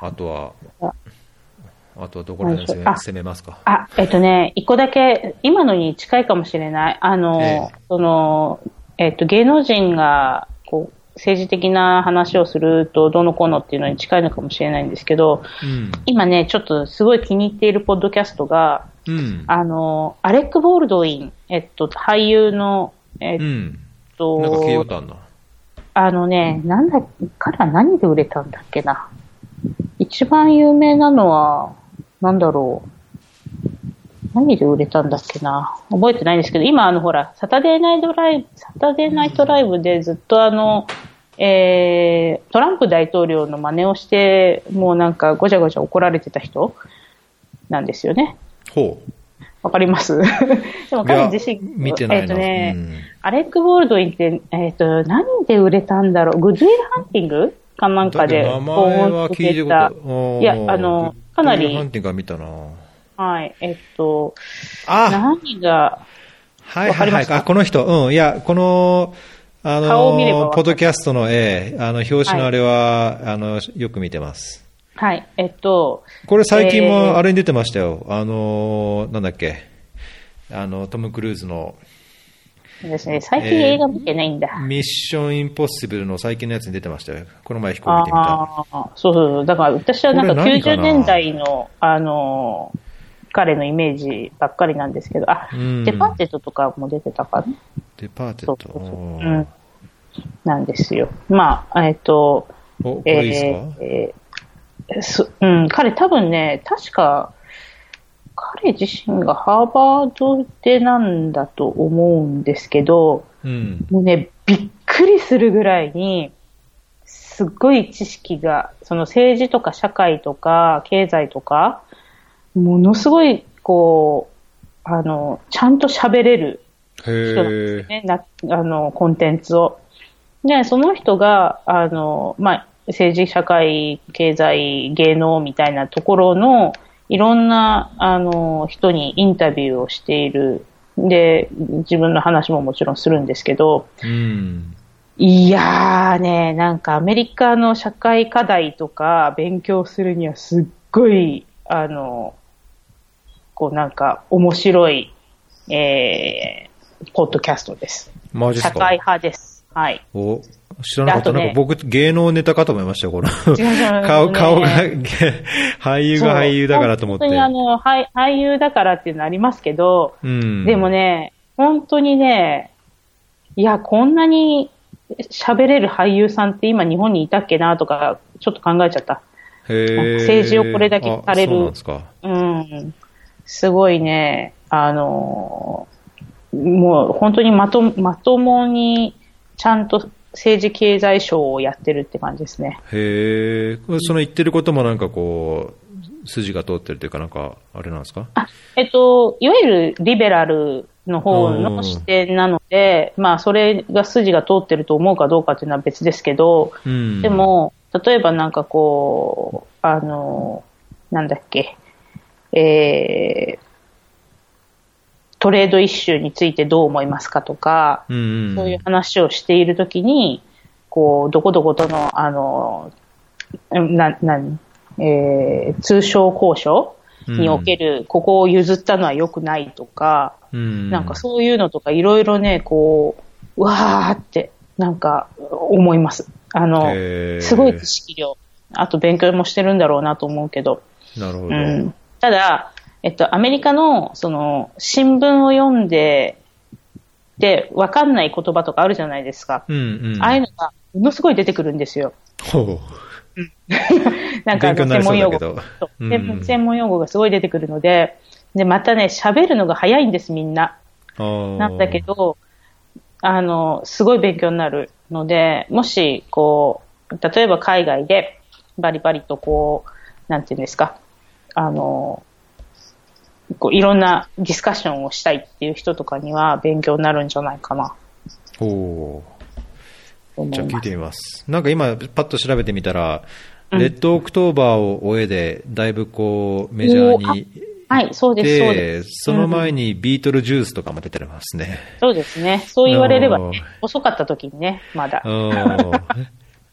あとは、あ。とどこら辺攻め攻めますか？あ、えっとね、一個だけ、今のに近いかもしれない。あの、ええ、その、えっと、芸能人が、こう、政治的な話をするとどのこうのっていうのに近いのかもしれないんですけど、うん、今ね、ちょっとすごい気に入っているポッドキャストが、うん、あの、アレック・ボールドウィン、えっと、俳優の、えっと、うん、なんか聞いたんだ。あのね、なんだ、彼は何で売れたんだっけな。一番有名なのは、なんだろう。何で売れたんだっけな。覚えてないんですけど、今あのほら、サタデーナイトライブ、サタデーナイトライブでずっとあの、えー、トランプ大統領の真似をして、もうなんかごちゃごちゃ怒られてた人なんですよね。ほう。わかります。*laughs* でも彼自身、見てないえっ、ー、とね、うん、アレック・ボールドウィンって、えっ、ー、と、何で売れたんだろう？ Good Will Hunting？かなんかで。名前は聞いたいや、あの、かなり。 Hunting は見たな。はい、えっと、あ！何が、はいはいはい、あ、この人、うん、いや、この、あの、ポッドキャストの、ええ、あの、表紙のあれは、はい、あの、よく見てます。はい、えっと。これ最近もあれに出てましたよ。えー、あの、なんだっけ。あの、トム・クルーズの。そうですね、最近映画見てないんだ、えー、ミッション・インポッシブルの最近のやつに出てましたよ。この前飛行機で見た。ああ、そうそう。だから私はなんか90年代の、あの、彼のイメージばっかりなんですけど、あ、うん、デパーテットとかも出てたかな？デパーテットそうん。なんですよ。まあ、えっ、と、お、これいいですか、えー、うん、彼多分ね、確か、彼自身がハーバードでなんだと思うんですけど、うん、もうね、びっくりするぐらいに、すっごい知識が、その政治とか社会とか経済とか、ものすごい、こう、あの、ちゃんと喋れる人なんですね。なあの、コンテンツを。で、その人が、あの、まあ、政治、社会、経済、芸能みたいなところの、いろんな、あの、人にインタビューをしている。で、自分の話ももちろんするんですけど、うん、いやーね、なんかアメリカの社会課題とか勉強するにはすっごい、あの、こうなんか面白い、えー、ポッドキャストです。マジ社会派です。はい。お、知らなかった。ね、なんか僕、芸能ネタかと思いましたよ、この。顔、顔が、*laughs* 俳優が俳優だからと思って。本当にあの、俳優だからっていうのありますけど、うん、でもね、本当にね、いや、こんなに喋れる俳優さんって今日本にいたっけなとか、ちょっと考えちゃった。政治をこれだけされる。うん。すごいね、あの、もう本当にまとまともにちゃんと政治経済省をやってるって感じですね。へえ、その言ってることもなんかこう、筋が通ってるというか、なんか、あれなんですか？あ、えっと、いわゆるリベラルの方の視点なので、まあ、それが筋が通ってると思うかどうかっていうのは別ですけど、うん、でも、例えばなんかこう、あの、なんだっけ、えー、トレードイッシュについてどう思いますかとか、うんうん、そういう話をしているときに、こう、どこどことの、あの、な、なえー、通商交渉における、ここを譲ったのは良くないとか、うん、なんかそういうのとかいろいろね、こう、わーって、なんか思います。あの、すごい知識量。あと勉強もしてるんだろうなと思うけど。なるほど。うんただ、えっと、アメリカの、その、新聞を読んで、で、わかんない言葉とかあるじゃないですか。うんうん、ああいうのが、ものすごい出てくるんですよ。ほう。*laughs* なんか、専門用語、うんうん、専門用語がすごい出てくるので、で、またね、喋るのが早いんです、みんな。なんだけど、あの、すごい勉強になるので、もし、こう、例えば海外で、バリバリとこう、なんていうんですか、あの、こういろんなディスカッションをしたいっていう人とかには勉強になるんじゃないかな。おお。じゃあ聞いてみます。なんか今、パッと調べてみたら、うん、レッドオクトーバーを追えで、だいぶこう、メジャーに。はい、そうです、そうです。その前にビートルジュースとかも出てますね。そうですね。そう言われれば、ね、遅かった時にね、まだ。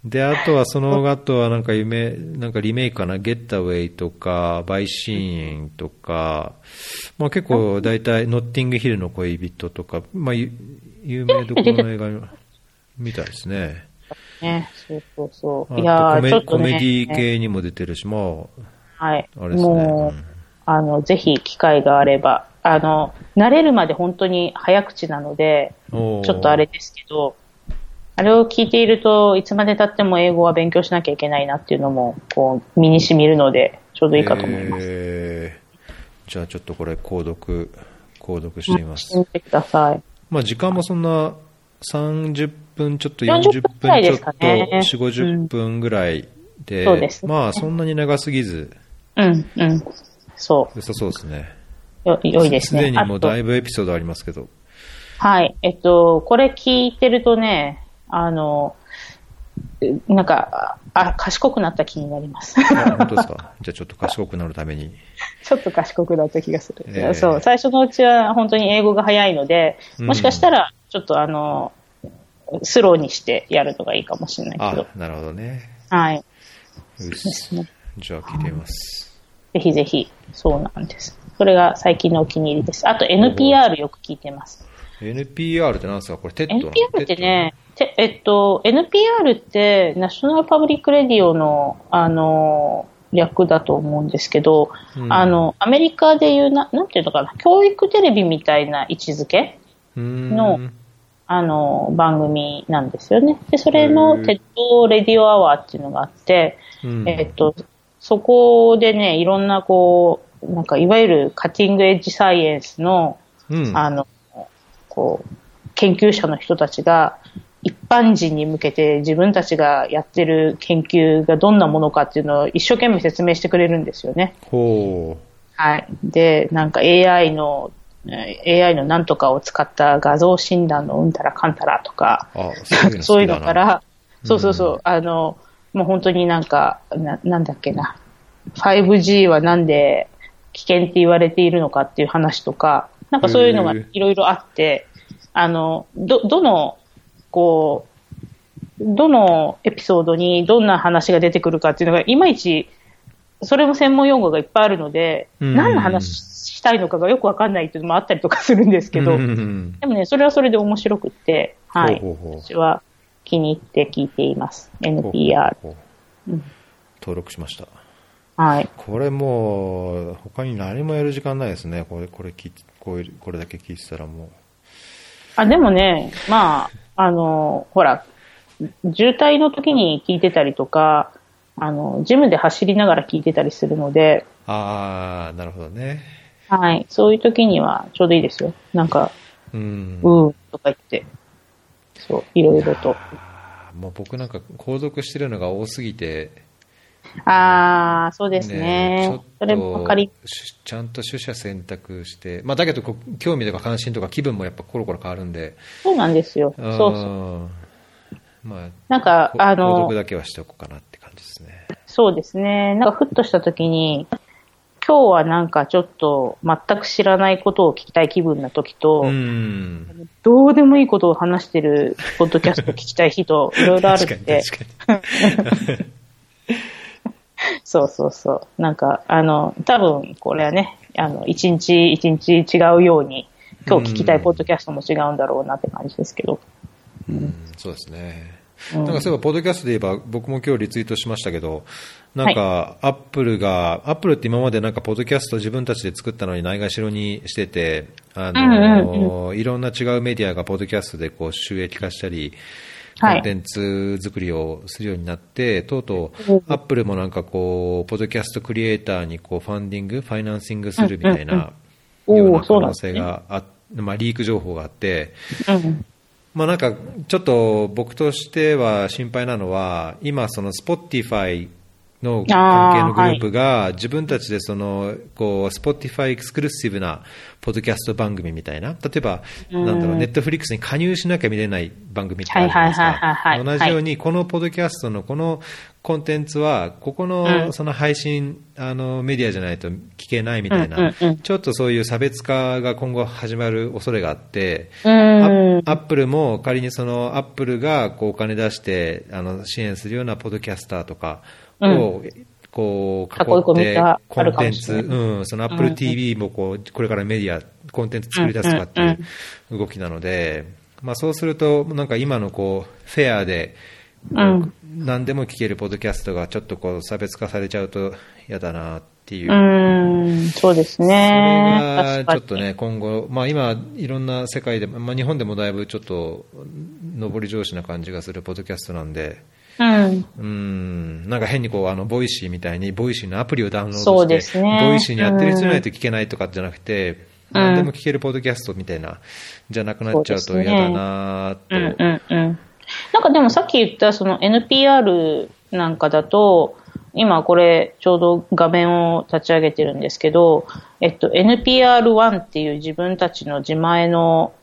で、あとはその後はなんか夢、なんかリメイクかな、ゲッタウェイとか、バイシーンとか、まあ結構大体、ノッティングヒルの恋人とか、まあ有名どころの映画みたいですね。ね、そうそうそう。いやコメコメディ系にも出てるし、まあ、はい。あれですね。もう、うん、あの、ぜひ機会があれば、あの、慣れるまで本当に早口なので、ちょっとあれですけど、あれを聞いているといつまで経っても英語は勉強しなきゃいけないなっていうのも、こう、身に染みるので、ちょうどいいかと思います。えー、じゃあちょっとこれ、購読、購読してみます。見てください。まあ時間もそんな30分ちょっと40分ちょっと、4、50分ぐらいで、そうです、ね、まあそんなに長すぎず、うん、うん、そう。良さそうですね。よ、良いですね。すでにもうだいぶエピソードありますけど。はい。えっと、これ聞いてるとね、あの、なんか、あ、賢くなった気になります。本当ですか？じゃあちょっと賢くなるために。*laughs* ちょっと賢くなった気がする。えー、そう、最初のうちは本当に英語が早いので、もしかしたら、ちょっとあの、スローにしてやるのがいいかもしれないけど。なるほどね。はい。ですね。じゃあ聞いてみます。ぜひぜひ、そうなんです。それが最近のお気に入りです。あと NPR よく聞いてます。NPR って何ですか？これ TED ?NPR ってね、てえっと、NPR って National Public Radio の、あの、略だと思うんですけど、うん、あの、アメリカでいうな、なんていうのかな、教育テレビみたいな位置づけの、あの、番組なんですよね。で、それの TED Radio Hour っていうのがあって、えっと、そこでね、いろんなこう、なんかいわゆる cutting edge science の、うん、あの、こう、研究者の人たちが、一般人に向けて自分たちがやってる研究がどんなものかっていうのを一生懸命説明してくれるんですよね。ほう。はい。で、なんか AI の、AI のなんとかを使った画像診断のうんたらかんたらとか、そういうのから、そうそうそう、あの、もう本当になんか、ななんだっけな、5G はなんで危険って言われているのかっていう話とか、なんかそういうのがいろいろあって、あの、ど、どのこう、どのエピソードにどんな話が出てくるかっていうのが、いまいち、それも専門用語がいっぱいあるので、何の話したいのかがよくわかんないっていうのもあったりとかするんですけど、でもね、それはそれで面白くって、はい。私は気に入って聞いています。NPR。登録しました。はい。これもう、他に何もやる時間ないですね。これ、これこれ、これだけ聞いてたらもう。あ、でもね、まあ、あの、ほら、渋滞の時に聞いてたりとか、あの、ジムで走りながら聞いてたりするので。ああ、なるほどね。はい。そういう時にはちょうどいいですよ。なんか、うん。うん、とか言って。そう、いろいろと。もう僕なんか購読してるのが多すぎて、ああ、そうですね。ねそれもかりちゃんと取捨選択して、まあ、だけど興味とか関心とか気分もやっぱコロコロ変わるんで。そうなんですよ。そうそう。まあ、なんか、あの、購読だけはしておこうかなって感じですね。そうですね。なんかふっとした時に、今日はなんかちょっと全く知らないことを聞きたい気分な時と、うんどうでもいいことを話してるポッドキャスト聞きたい日といろいろあるんで。確かに確かに *laughs* *laughs* そうそうそう。なんか、あの、多分これはね、あの、一日一日違うように、今日聞きたいポッドキャストも違うんだろうなって感じですけど。うん、そうですね。なんかそういえば、ポッドキャストで言えば、僕も今日リツイートしましたけど、なんか、アップルが、アップルって今までなんか、ポッドキャスト自分たちで作ったのにないがしろにしてて、あの、いろんな違うメディアがポッドキャストでこう収益化したり、コンテンツ作りをするようになって、とうとう、アップルもなんかこう、ポッドキャストクリエイターにこう、 funding、financing するみたいな、ような可能性があ、まあ、リーク情報があって、まあなんか、ちょっと僕としては心配なのは、今、その Spotify の関係のグループが、自分たちでその、こう、 Spotify exclusive なポッドキャスト番組みたいな、例えば、なんだろう、ネットフリックスに加入しなきゃ見れない番組ってあるじゃないですか。同じように、このポッドキャストのこのコンテンツは、ここのその配信、あのメディアじゃないと聞けないみたいな、ちょっとそういう差別化が今後始まる恐れがあって、アップルも仮にそのアップルがこうお金出してあの支援するようなポッドキャスターとかを、こう、囲って、コンテンツ、うん、そのアップル TV もこう、これからメディア、コンテンツ作り出すかっていう動きなので、まあそうすると、なんか今のこう、フェアで、うん、何でも聞けるポッドキャストがちょっとこう差別化されちゃうと嫌だなっていう。うんそうですね。それがちょっとね、今後、まあ今、いろんな世界で、まあ日本でもだいぶちょっと、上り調子な感じがするポッドキャストなんで、うん、うん。なんか変にこうあの Voicy みたいに Voicy のアプリをダウンロードして、ね、 Voicy にやってる人じゃないと聞けないとかじゃなくて、うん、何でも聞けるポッドキャストみたいな、じゃなくなっちゃうと嫌だなと、ねうんうんうん。なんかでもさっき言ったその NPR なんかだと、今これちょうど画面を立ち上げてるんですけど、えっと NPR1 っていう自分たちの自前の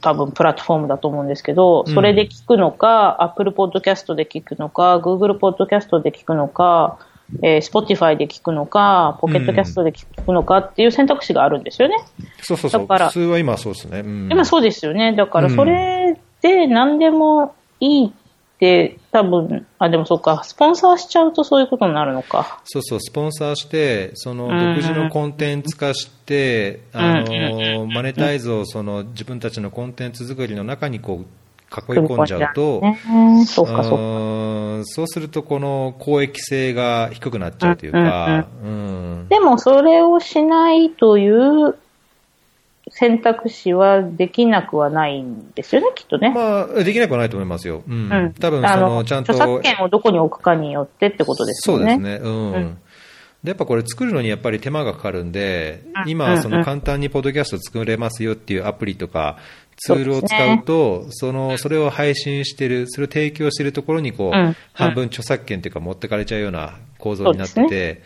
多分プラットフォームだと思うんですけど、それで聞くのか、うん、Apple Podcast で聞くのか、Google Podcast で聞くのか、えー、Spotify で聞くのか、ポケットキャストで聞くのかっていう選択肢があるんですよね。うん、そうそうそう。だから普通は今そうですね。うん、今そうですよね。だからそれで何でもいい多分、あ、でもそうか、スポンサーしちゃうとそういうことになるのか。そうそう、スポンサーして、その独自のコンテンツ化して、うん、あの、マネタイズをその自分たちのコンテンツ作りの中にこう、囲い込んじゃうと、そうかそうそうすると、この公益性が低くなっちゃうというか、でもそれをしないという選択肢はできなくはないんですよね、きっとね。まあ、できなくはないと思いますよ。うん。うん、多分、その、ちゃんと。著作権をどこに置くかによってってことですね。そうですね。うん。うん、で、やっぱこれ作るのにやっぱり手間がかかるんで、今、その簡単にポッドキャスト作れますよっていうアプリとか、ツールを使うと、その、それを配信してる、それを提供してるところに、こう、半分著作権っていうか持ってかれちゃうような構造になってて、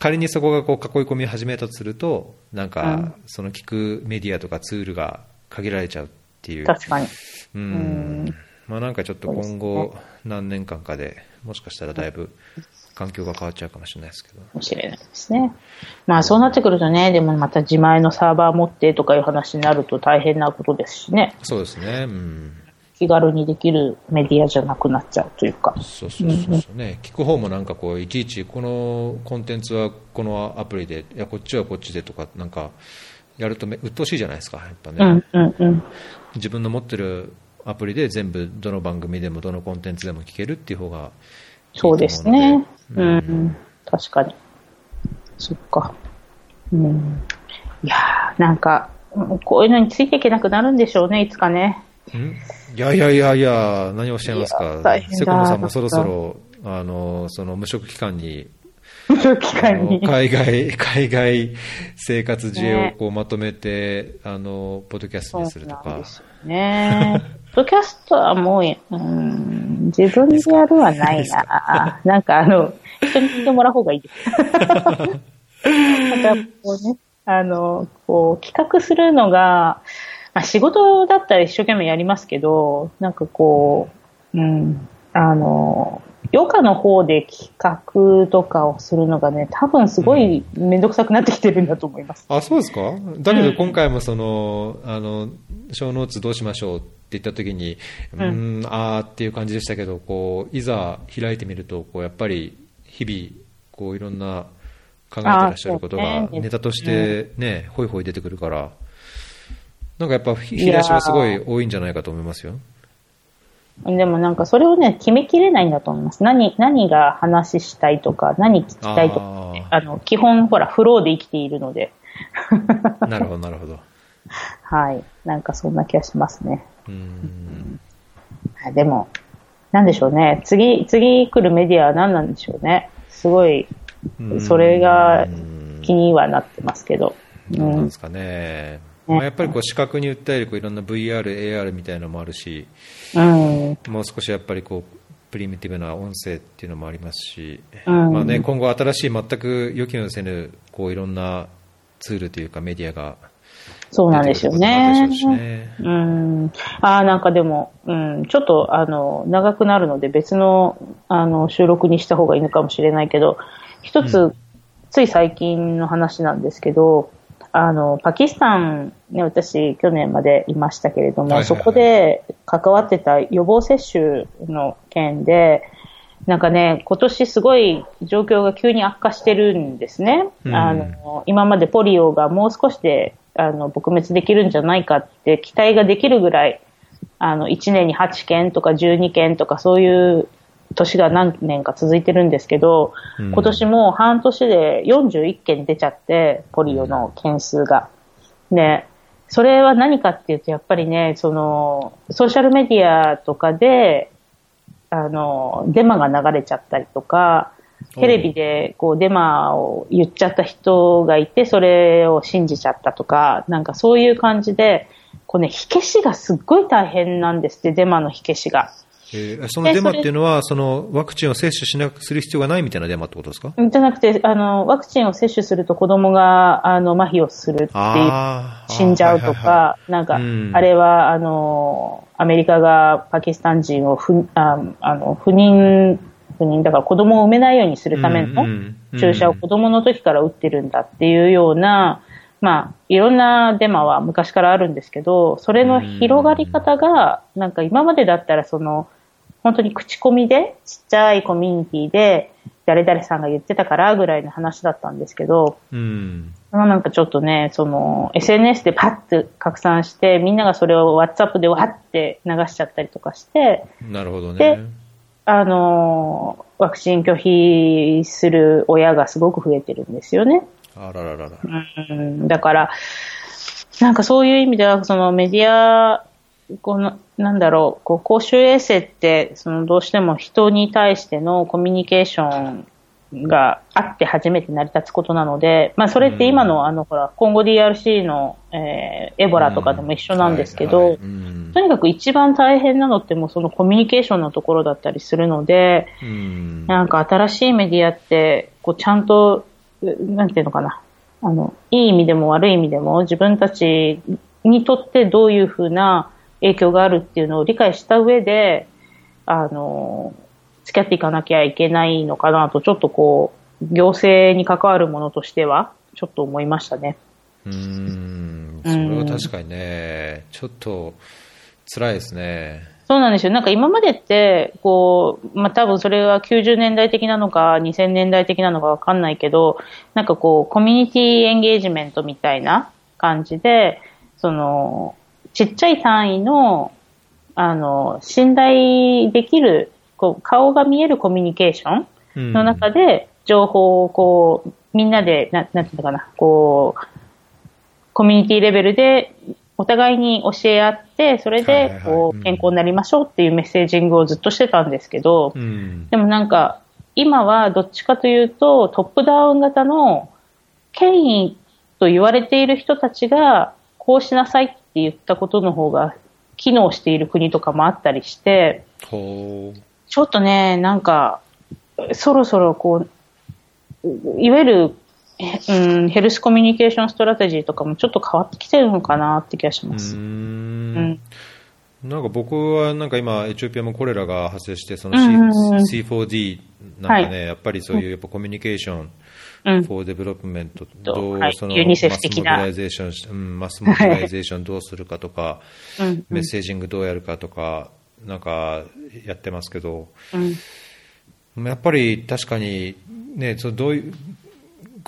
仮にそこがこう囲い込み始めたとすると、なんか、その聞くメディアとかツールが限られちゃうっていう。確かに。うん。まあなんかちょっと今後何年間かで、もしかしたらだいぶ環境が変わっちゃうかもしれないですけど。かもしれないですね。まあそうなってくるとね、でもまた自前のサーバー持ってとかいう話になると大変なことですしね。そうですね。うん。気軽にできるメディアじゃなくなっちゃうというか。そうそうそうそうね、聞く方もなんかこう、いちいちこのコンテンツはこのアプリで、いや、こっちはこっちでとか、なんか、やるとめ鬱陶しいじゃないですか、やっぱね、うんうんうん。自分の持ってるアプリで全部、どの番組でもどのコンテンツでも聞けるっていう方がそうですね。うん、うん、確かに。そっか。うん。いやー、なんか、こういうのについていけなくなるんでしょうね、いつかね。いやいやいやいや、何をおっしゃいますか、セコムさんもそろそろ、あの、その無職期間に、無職期間に。海外、*laughs* 海外生活事例をこうまとめて、ね、あの、ポッドキャストにするとか。ね。*laughs* ポッドキャストはもう、うん、自分でやるはないな。*laughs* なんかあの、人に聞いてもらう方がいいです。なんかこうね、あの、こう、企画するのが、まあ、仕事だったら一生懸命やりますけど、なんかこう、うん、あの、余暇の方で企画とかをするのがね、多分すごいめんどくさくなってきてるんだと思います。うん、あ、そうですか？だけど今回もその、うん、あの、小ノーツどうしましょうって言った時に、うん、ん、あーっていう感じでしたけど、こう、いざ開いてみると、こう、やっぱり日々、こう、いろんな考えてらっしゃることがネタとしてね、ほいほい出てくるから、なんかやっぱ、引き出しはすごい多いんじゃないかと思いますよ。でもなんかそれをね、決めきれないんだと思います。何、何が話したいとか、何聞きたいとか、あの、基本ほら、フローで生きているので。*laughs* なるほど、なるほど。はい。なんかそんな気がしますね。うん。でも、なんでしょうね。次、次来るメディアは何なんでしょうね。すごい、それが気にはなってますけど。どうなんですかね。まあ、やっぱりこう視覚に訴えるこういろんな VR、AR みたいなのもあるし、うん、もう少しやっぱりこうプリミティブな音声っていうのもありますし、うん、まあね、今後、新しい全く予期のせぬこういろんなツールというかメディアがそうなんですよね。ね。うん。ああ、なんかでも、うん、ちょっと、あの、長くなるので別の、あの、収録にした方がいいのかもしれないけど、一つ、うん、つい最近の話なんですけど、あの、パキスタンね、私、去年までいましたけれども、はいはいはい、そこで関わってた予防接種の件で、なんかね、今年すごい状況が急に悪化してるんですね。うん、あの、今までポリオがもう少しで、あの、撲滅できるんじゃないかって期待ができるぐらい、あの、1年に8件とか12件とかそういう年が何年か続いてるんですけど、うん、今年も半年で41件出ちゃって、ポリオの件数が。ね、それは何かっていうと、やっぱりね、その、ソーシャルメディアとかで、あの、デマが流れちゃったりとか、テレビでこうデマを言っちゃった人がいて、それを信じちゃったとか、なんかそういう感じで、こうね、火消しがすっごい大変なんですって、デマの火消しが。えー、そのデマっていうのは、そのワクチンを接種しなくする必要がないみたいなデマってことですか？じゃなくて、あの、ワクチンを接種すると子供が、あの、麻痺をするっていう、死んじゃうとか、なんか、あれは、あの、アメリカがパキスタン人を不、ああの、不妊、不妊、だから子供を産めないようにするための注射を子供の時から打ってるんだっていうような、まあ、いろんなデマは昔からあるんですけど、それの広がり方が、なんか今までだったらその、本当に口コミで、ちっちゃいコミュニティで、誰々さんが言ってたからぐらいの話だったんですけど、うん、なんかちょっとね、その、SNS でパッと拡散して、みんながそれを WhatsApp でわって流しちゃったりとかして、なるほどね。で、あの、ワクチン拒否する親がすごく増えてるんですよね。あらららら。うん、だから、なんかそういう意味では、そのメディアこの、なんだろう、こう、公衆衛生って、その、どうしても人に対してのコミュニケーションがあって初めて成り立つことなので、まあ、それって今の、あの、ほら、今後 DRC の、えー、エボラとかでも一緒なんですけど、とにかく一番大変なのってもうそのコミュニケーションのところだったりするので、なんか新しいメディアって、こう、ちゃんと、なんていうのかな、あの、いい意味でも悪い意味でも自分たちにとってどういうふうな影響があるっていうのを理解した上で、あの、付き合っていかなきゃいけないのかなと、ちょっとこう、行政に関わるものとしては、ちょっと思いましたね。うん、それは確かにね、ちょっと辛いですね。そうなんですよ。なんか今までって、こう、まあ、多分それは90年代的なのか2000年代的なのかわかんないけど、なんかこう、コミュニティエンゲージメントみたいな感じで、その、ちっちゃい単位の、あの、信頼できる、こう、顔が見えるコミュニケーションの中で、情報をこう、みんなで、ななんていうのかな、こう、コミュニティレベルでお互いに教え合って、それで、こう、健康になりましょうっていうメッセージングをずっとしてたんですけど、でもなんか、今はどっちかというと、トップダウン型の権威と言われている人たちが、こうしなさいっって言ったことの方が機能している国とかもあったりして、ちょっとね、なんか、そろそろこう、いわゆる、うん、 health communication strategy とかもちょっと変わってきてるのかなって気がします。うん。うん。なんか僕はなんか今、エチオピアもコレラが発生して、その C4D なんかね、やっぱりそういうやっぱ communication、for development、どうその mass mobilization、うん、 mass mobilization どうするかとか、 messaging どうやるかとか、なんかやってますけど、やっぱり確かに、ね、そのどういう、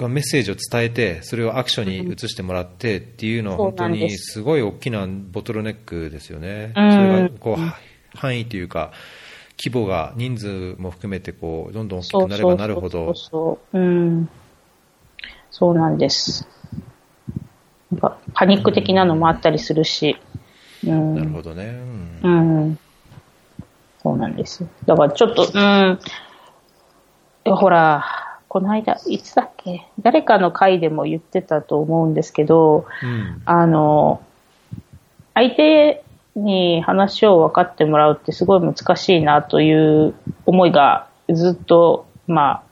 メッセージを伝えて、それをアクションに移してもらってっていうのは、本当にすごい大きなボトルネックですよね。それがこう範囲というか、規模が人数も含めてこうどんどん大きくなればなるほど。そうなんです。なんかパニック的なのもあったりするし。うん、なるほどね、うん。うん。そうなんです。だからちょっと、うん。ほら、この間、いつだっけ？誰かの回でも言ってたと思うんですけど、うん、あの、相手に話を分かってもらうってすごい難しいなという思いがずっと、まあ、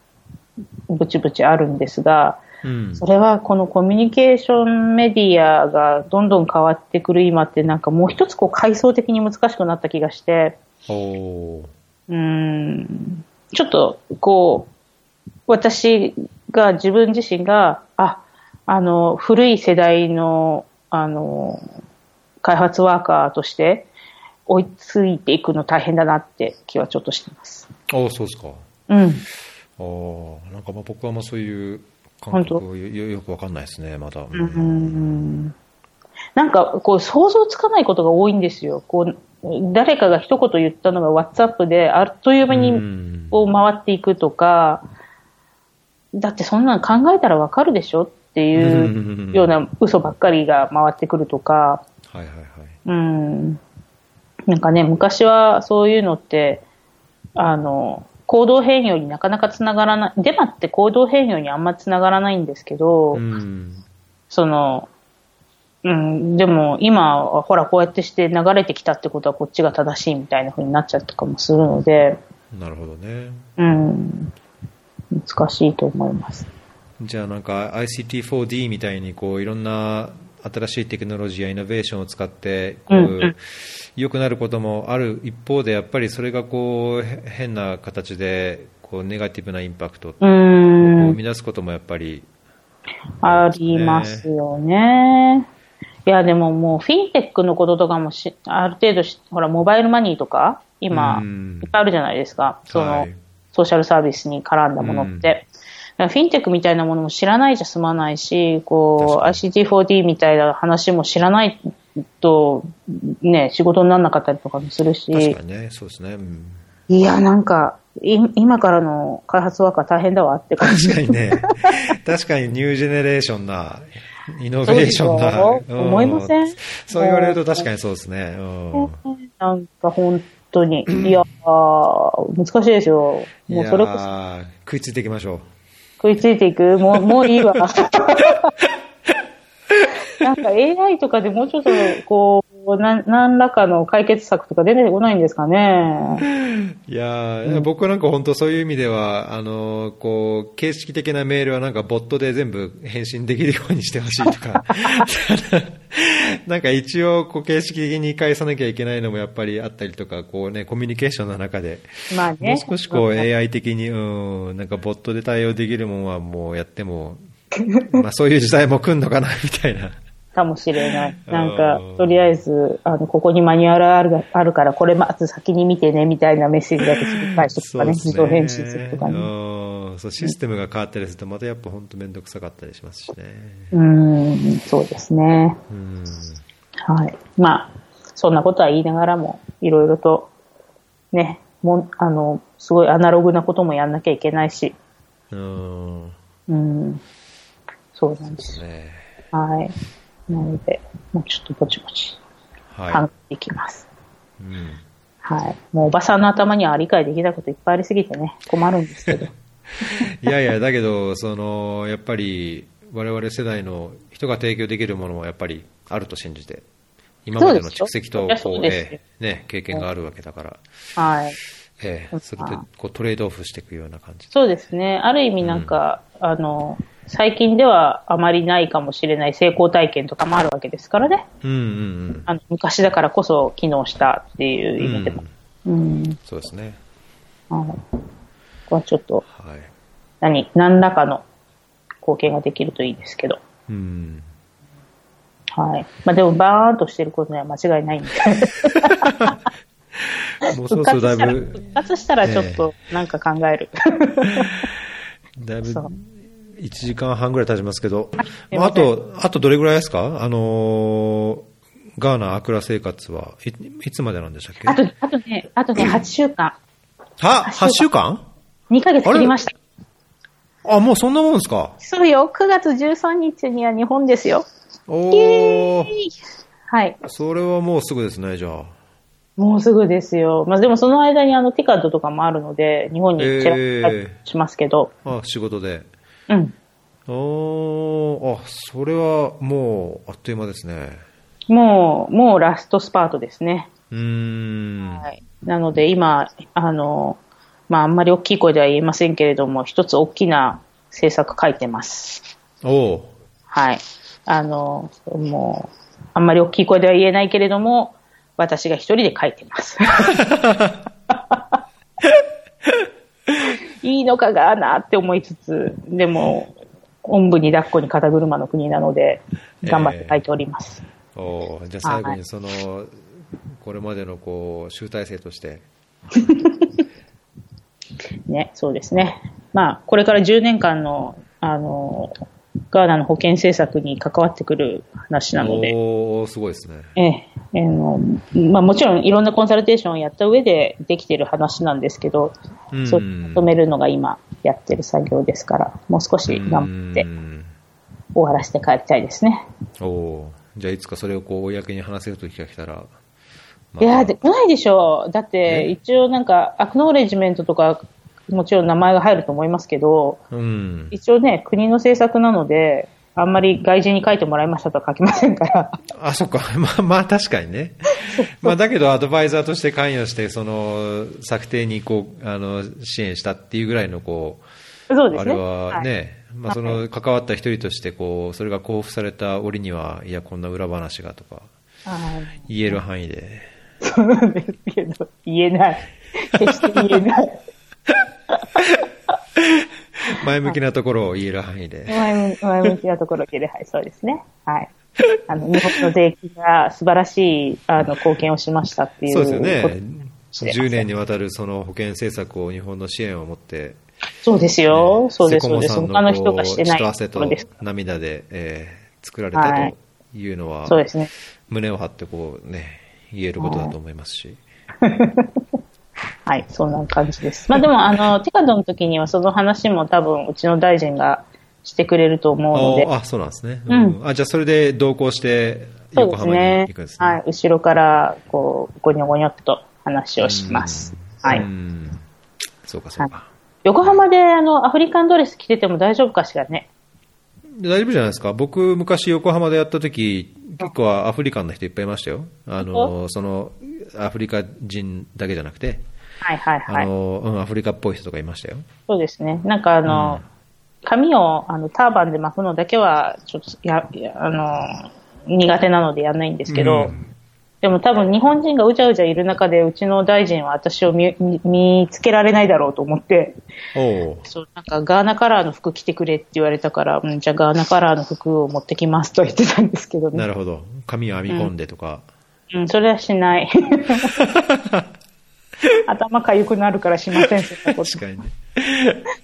ぶちぶちあるんですが、うん、それはこのコミュニケーションメディアがどんどん変わってくる今ってなんかもう一つこう階層的に難しくなった気がして、うん、ちょっとこう、私が自分自身が、あ、あの、古い世代の、あの、開発ワーカーとして追いついていくの大変だなって気はちょっとしてます。ああ、そうですか。うん。ああ、なんかまあ僕はまあそういう感覚よよくわかんないですね、まだ。うん。なんかこう想像つかないことが多いんですよ。こう誰かが一言言ったのが WhatsApp であっという間にこう回っていくとか、だってそんなの考えたらわかるでしょっていうような嘘ばっかりが回ってくるとか、はいはいはい。うん。なんかね、昔はそういうのって、あの、行動変容になかなかつながらない、デマって行動変容にあんまつながらないんですけど、その、うん、でも今はほらこうやってして流れてきたってことはこっちが正しいみたいな風になっちゃったかもするので、なるほどね。うん、難しいと思います。じゃあなんか ICT4D みたいにこういろんな新しいテクノロジーやイノベーションを使ってこう、良くなることもある一方でやっぱりそれがこう変な形でこうネガティブなインパクトを生み出すこともやっぱりありますよね。いや、でももうフィンテックのこととかもしある程度ほら、モバイルマニーとか、今、いっぱいあるじゃないですか。その、はい、ソーシャルサービスに絡んだものって。フィンテックみたいなものも知らないじゃ済まないし、こう、ICT4D みたいな話も知らないと、ね、仕事にならなかったりとかもするし。確かにね、そうですね。うん、いや、なんか、い今からの開発ワーカー大変だわって感じ。確かにね。*laughs* 確かにニュージェネレーションな、イノベーションな。思いません？そう言われると確かにそうですね。うん、なんか本当に。いや難しいですよ。もうそれこそ。食いついていきましょう。食いついていく？もう、もういいわ。*laughs* なんか AI とかでもうちょっと、こう、な何らかの解決策とか出てこないんですかね。いや、うん、僕なんか本当そういう意味では、あの、こう、形式的なメールはなんかボットで全部返信できるようにしてほしいとか、*laughs* なんか一応、こう、形式的に返さなきゃいけないのもやっぱりあったりとか、こうね、コミュニケーションの中で、まあね、もう少しこう AI 的に、うん、なんかボットで対応できるものはもうやっても、まあそういう時代も来るのかな、みたいな。かもしれない。なんか、とりあえず、あの、ここにマニュアルあるあるから、これまず先に見てね、みたいなメッセージだけ返してとかね、自動返信するとかね。そうシステムが変わったりすると、またやっぱ本当めんどくさかったりしますしね。うん、そうですね。うん。はい。まあ、そんなことは言いながらも、いろいろと、ね、もあの、すごいアナログなこともやんなきゃいけないし。うん。うん。そうなんです。ですね。はい。なので、もうちょっとぼちぼち考えていきます。はい、うん、はい。もうおばさんの頭には理解できないこといっぱいありすぎてね、困るんですけど。*laughs* いやいや、だけど、その、やっぱり、我々世代の人が提供できるものもやっぱりあると信じて、今までの蓄積とこう、えー、ね、経験があるわけだから、はい。えー、それでこうトレードオフしていくような感じそうですね。ある意味なんか、うん、あの、最近ではあまりないかもしれない成功体験とかもあるわけですからね。うんうんうん、あの昔だからこそ機能したっていう意味でも。うん、うん、そうですね。はい。ここはちょっと、はい、何、何らかの貢献ができるといいですけど。うん。はい。まあでも、バーンとしてることには間違いないんで。*laughs* もうそろそろだいぶ。復活したらちょっとなんか考える。*laughs* だいぶ1時間半ぐらい経ちますけど、まあ、あと、あとどれぐらいですか？あのー、ガーナ、アクラ生活はいいつまでなんでしたっけ？あと、あとね、あとね、*clears throat* 8週間。は ?8 週間 ?2 ヶ月切りました。あもうそんなもんですか？そうよ。9月13日には日本ですよ。おー。はい。それはもうすぐですね、じゃあ。もうすぐですよ。まあでもその間にあのティカットとかもあるので、日本にチラしますけど。えー、あ、仕事で。うん。おあ、それはもうあっという間ですね。もう、もうラストスパートですね。うん。はい。なので今、あの、まああんまり大きい声では言えませんけれども、一つ大きな政策書いてます。おはい。あの、もう、あんまり大きい声では言えないけれども、私が一人で書いてます。*laughs* いいのかがなって思いつつ、でも、おんぶに抱っこに肩車の国なので、頑張って書いております。おおじゃあ最後にその、これまでのこう集大成として、*laughs* ね、そうですね。まあ、これから10年間の、あの、ガーナの保険政策に関わってくる話なので、おおすごいですね。ええ、あの、まあもちろんいろんなコンサルテーションをやった上でできてる話なんですけど、うんそうまとめるのが今やってる作業ですから、もう少し頑張ってうん終わらせて帰りたいですね。おおじゃあいつかそれをこう公に話せる時が来たら、まいやー、で来ないでしょう。だってえ一応なんか、アクノーレジメントとか、もちろん名前が入ると思いますけど、うん、一応ね、国の政策なので、あんまり外人に書いてもらいましたとは書きませんから。あ、そっか。*laughs* まあ、まあ、確かにね。*laughs* まあ、だけど、アドバイザーとして関与して、その、策定に、こう、あの、支援したっていうぐらいの、こう、そうですね。あれはね、はいまあ、その、関わった一人として、こう、それが交付された折には、いや、こんな裏話がとか、はい言える範囲で。*laughs* そうなんですけど、言えない。決して言えない。*laughs* 前向きなところを言える範囲で。前向前向きなところを言える。はい、そうですね。はい。あの、日本の税金が素晴らしい、あの、貢献をしましたっていう。そうですよねこと。しれません10年にわたるその保険政策を日本の支援を持って、そうですよ。そうです、そうです。の人がしてない血と汗とところです。涙で、えー作られたはいというのは、そうですね。胸を張ってこう、ね、言えることだと思いますし。はい、そんな感じです。まあでも、あの、テカドの時にはその話も多分、うちの大臣がしてくれると思うので。ああ、そうなんですね。うんあじゃあ、それで同行して、横浜に行くんですね。はい、後ろから、こう、ごにょごにょっと話をします。はい。うんそうか、そうか。横浜で、あの、アフリカンドレス着てても大丈夫かしらね。大丈夫じゃないですか。僕、昔横浜でやった時、結構アフリカンな人いっぱいいましたよ。あの、その、アフリカ人だけじゃなくて、はいはいはい。あの、うん、アフリカっぽい人とかいましたよ。そうですね。なんかあの、髪をあのターバンで巻くのだけは、ちょっとや、やあの、苦手なのでやんないんですけど、うんでも多分日本人がうじゃうじゃいる中で、うちの大臣は私を見見見つけられないだろうと思って、そう、なんかガーナカラーの服着てくれって言われたから、うん、じゃあガーナカラーの服を持ってきますと言ってたんですけどね。なるほど。髪を編み込んでとか。うん、それはしない。*laughs* *laughs* 頭かゆくなるからしません、そんなこと。*laughs* 確かにね。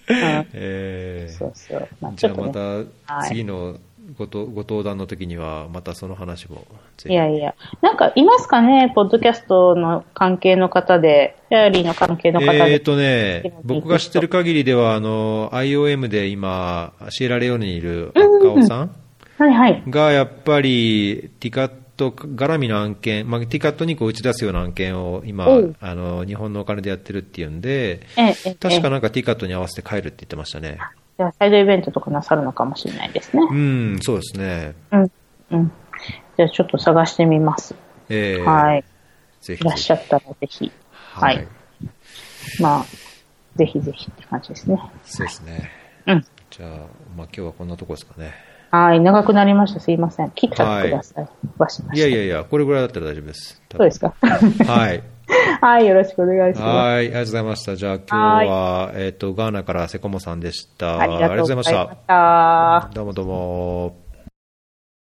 うんえーそうそう。まあ、ちじゃあまたはい次のごとご登壇の時には、またその話も。いやいや。なんか、いますかねポッドキャストの関係の方で、フェアリーの関係の方で。えーとね、僕が知ってる限りでは、あの、IOM で今、シエラレオネにいる赤尾さんはいはい。が、やっぱり、ティカット絡みの案件、まあ、ティカットにこう打ち出すような案件を今あの、日本のお金でやってるっていうんで、ええ、ええ。確かえなんかティカットに合わせて帰るって言ってましたね。えじゃあ、サイドイベントとかなさるのかもしれないですね。うん、そうですね。うん。うん。じゃあ、ちょっと探してみます。えーはい。ぜひいらっしゃったらぜひ。はい。まあ、ぜひぜひって感じですね。そうですね。うん。じゃあ、まあ今日はこんなとこですかね。はい。長くなりました。すいません。切っちゃってください。わしました。いやいやいや、これぐらいだったら大丈夫です。そうですか？はい。*laughs* はい。よろしくお願いします。はい、ありがとうございました。じゃあ今日は、えっ、と、ガーナからセコモさんでした。ありがとうございましありがとうございました。た。どうもどうも。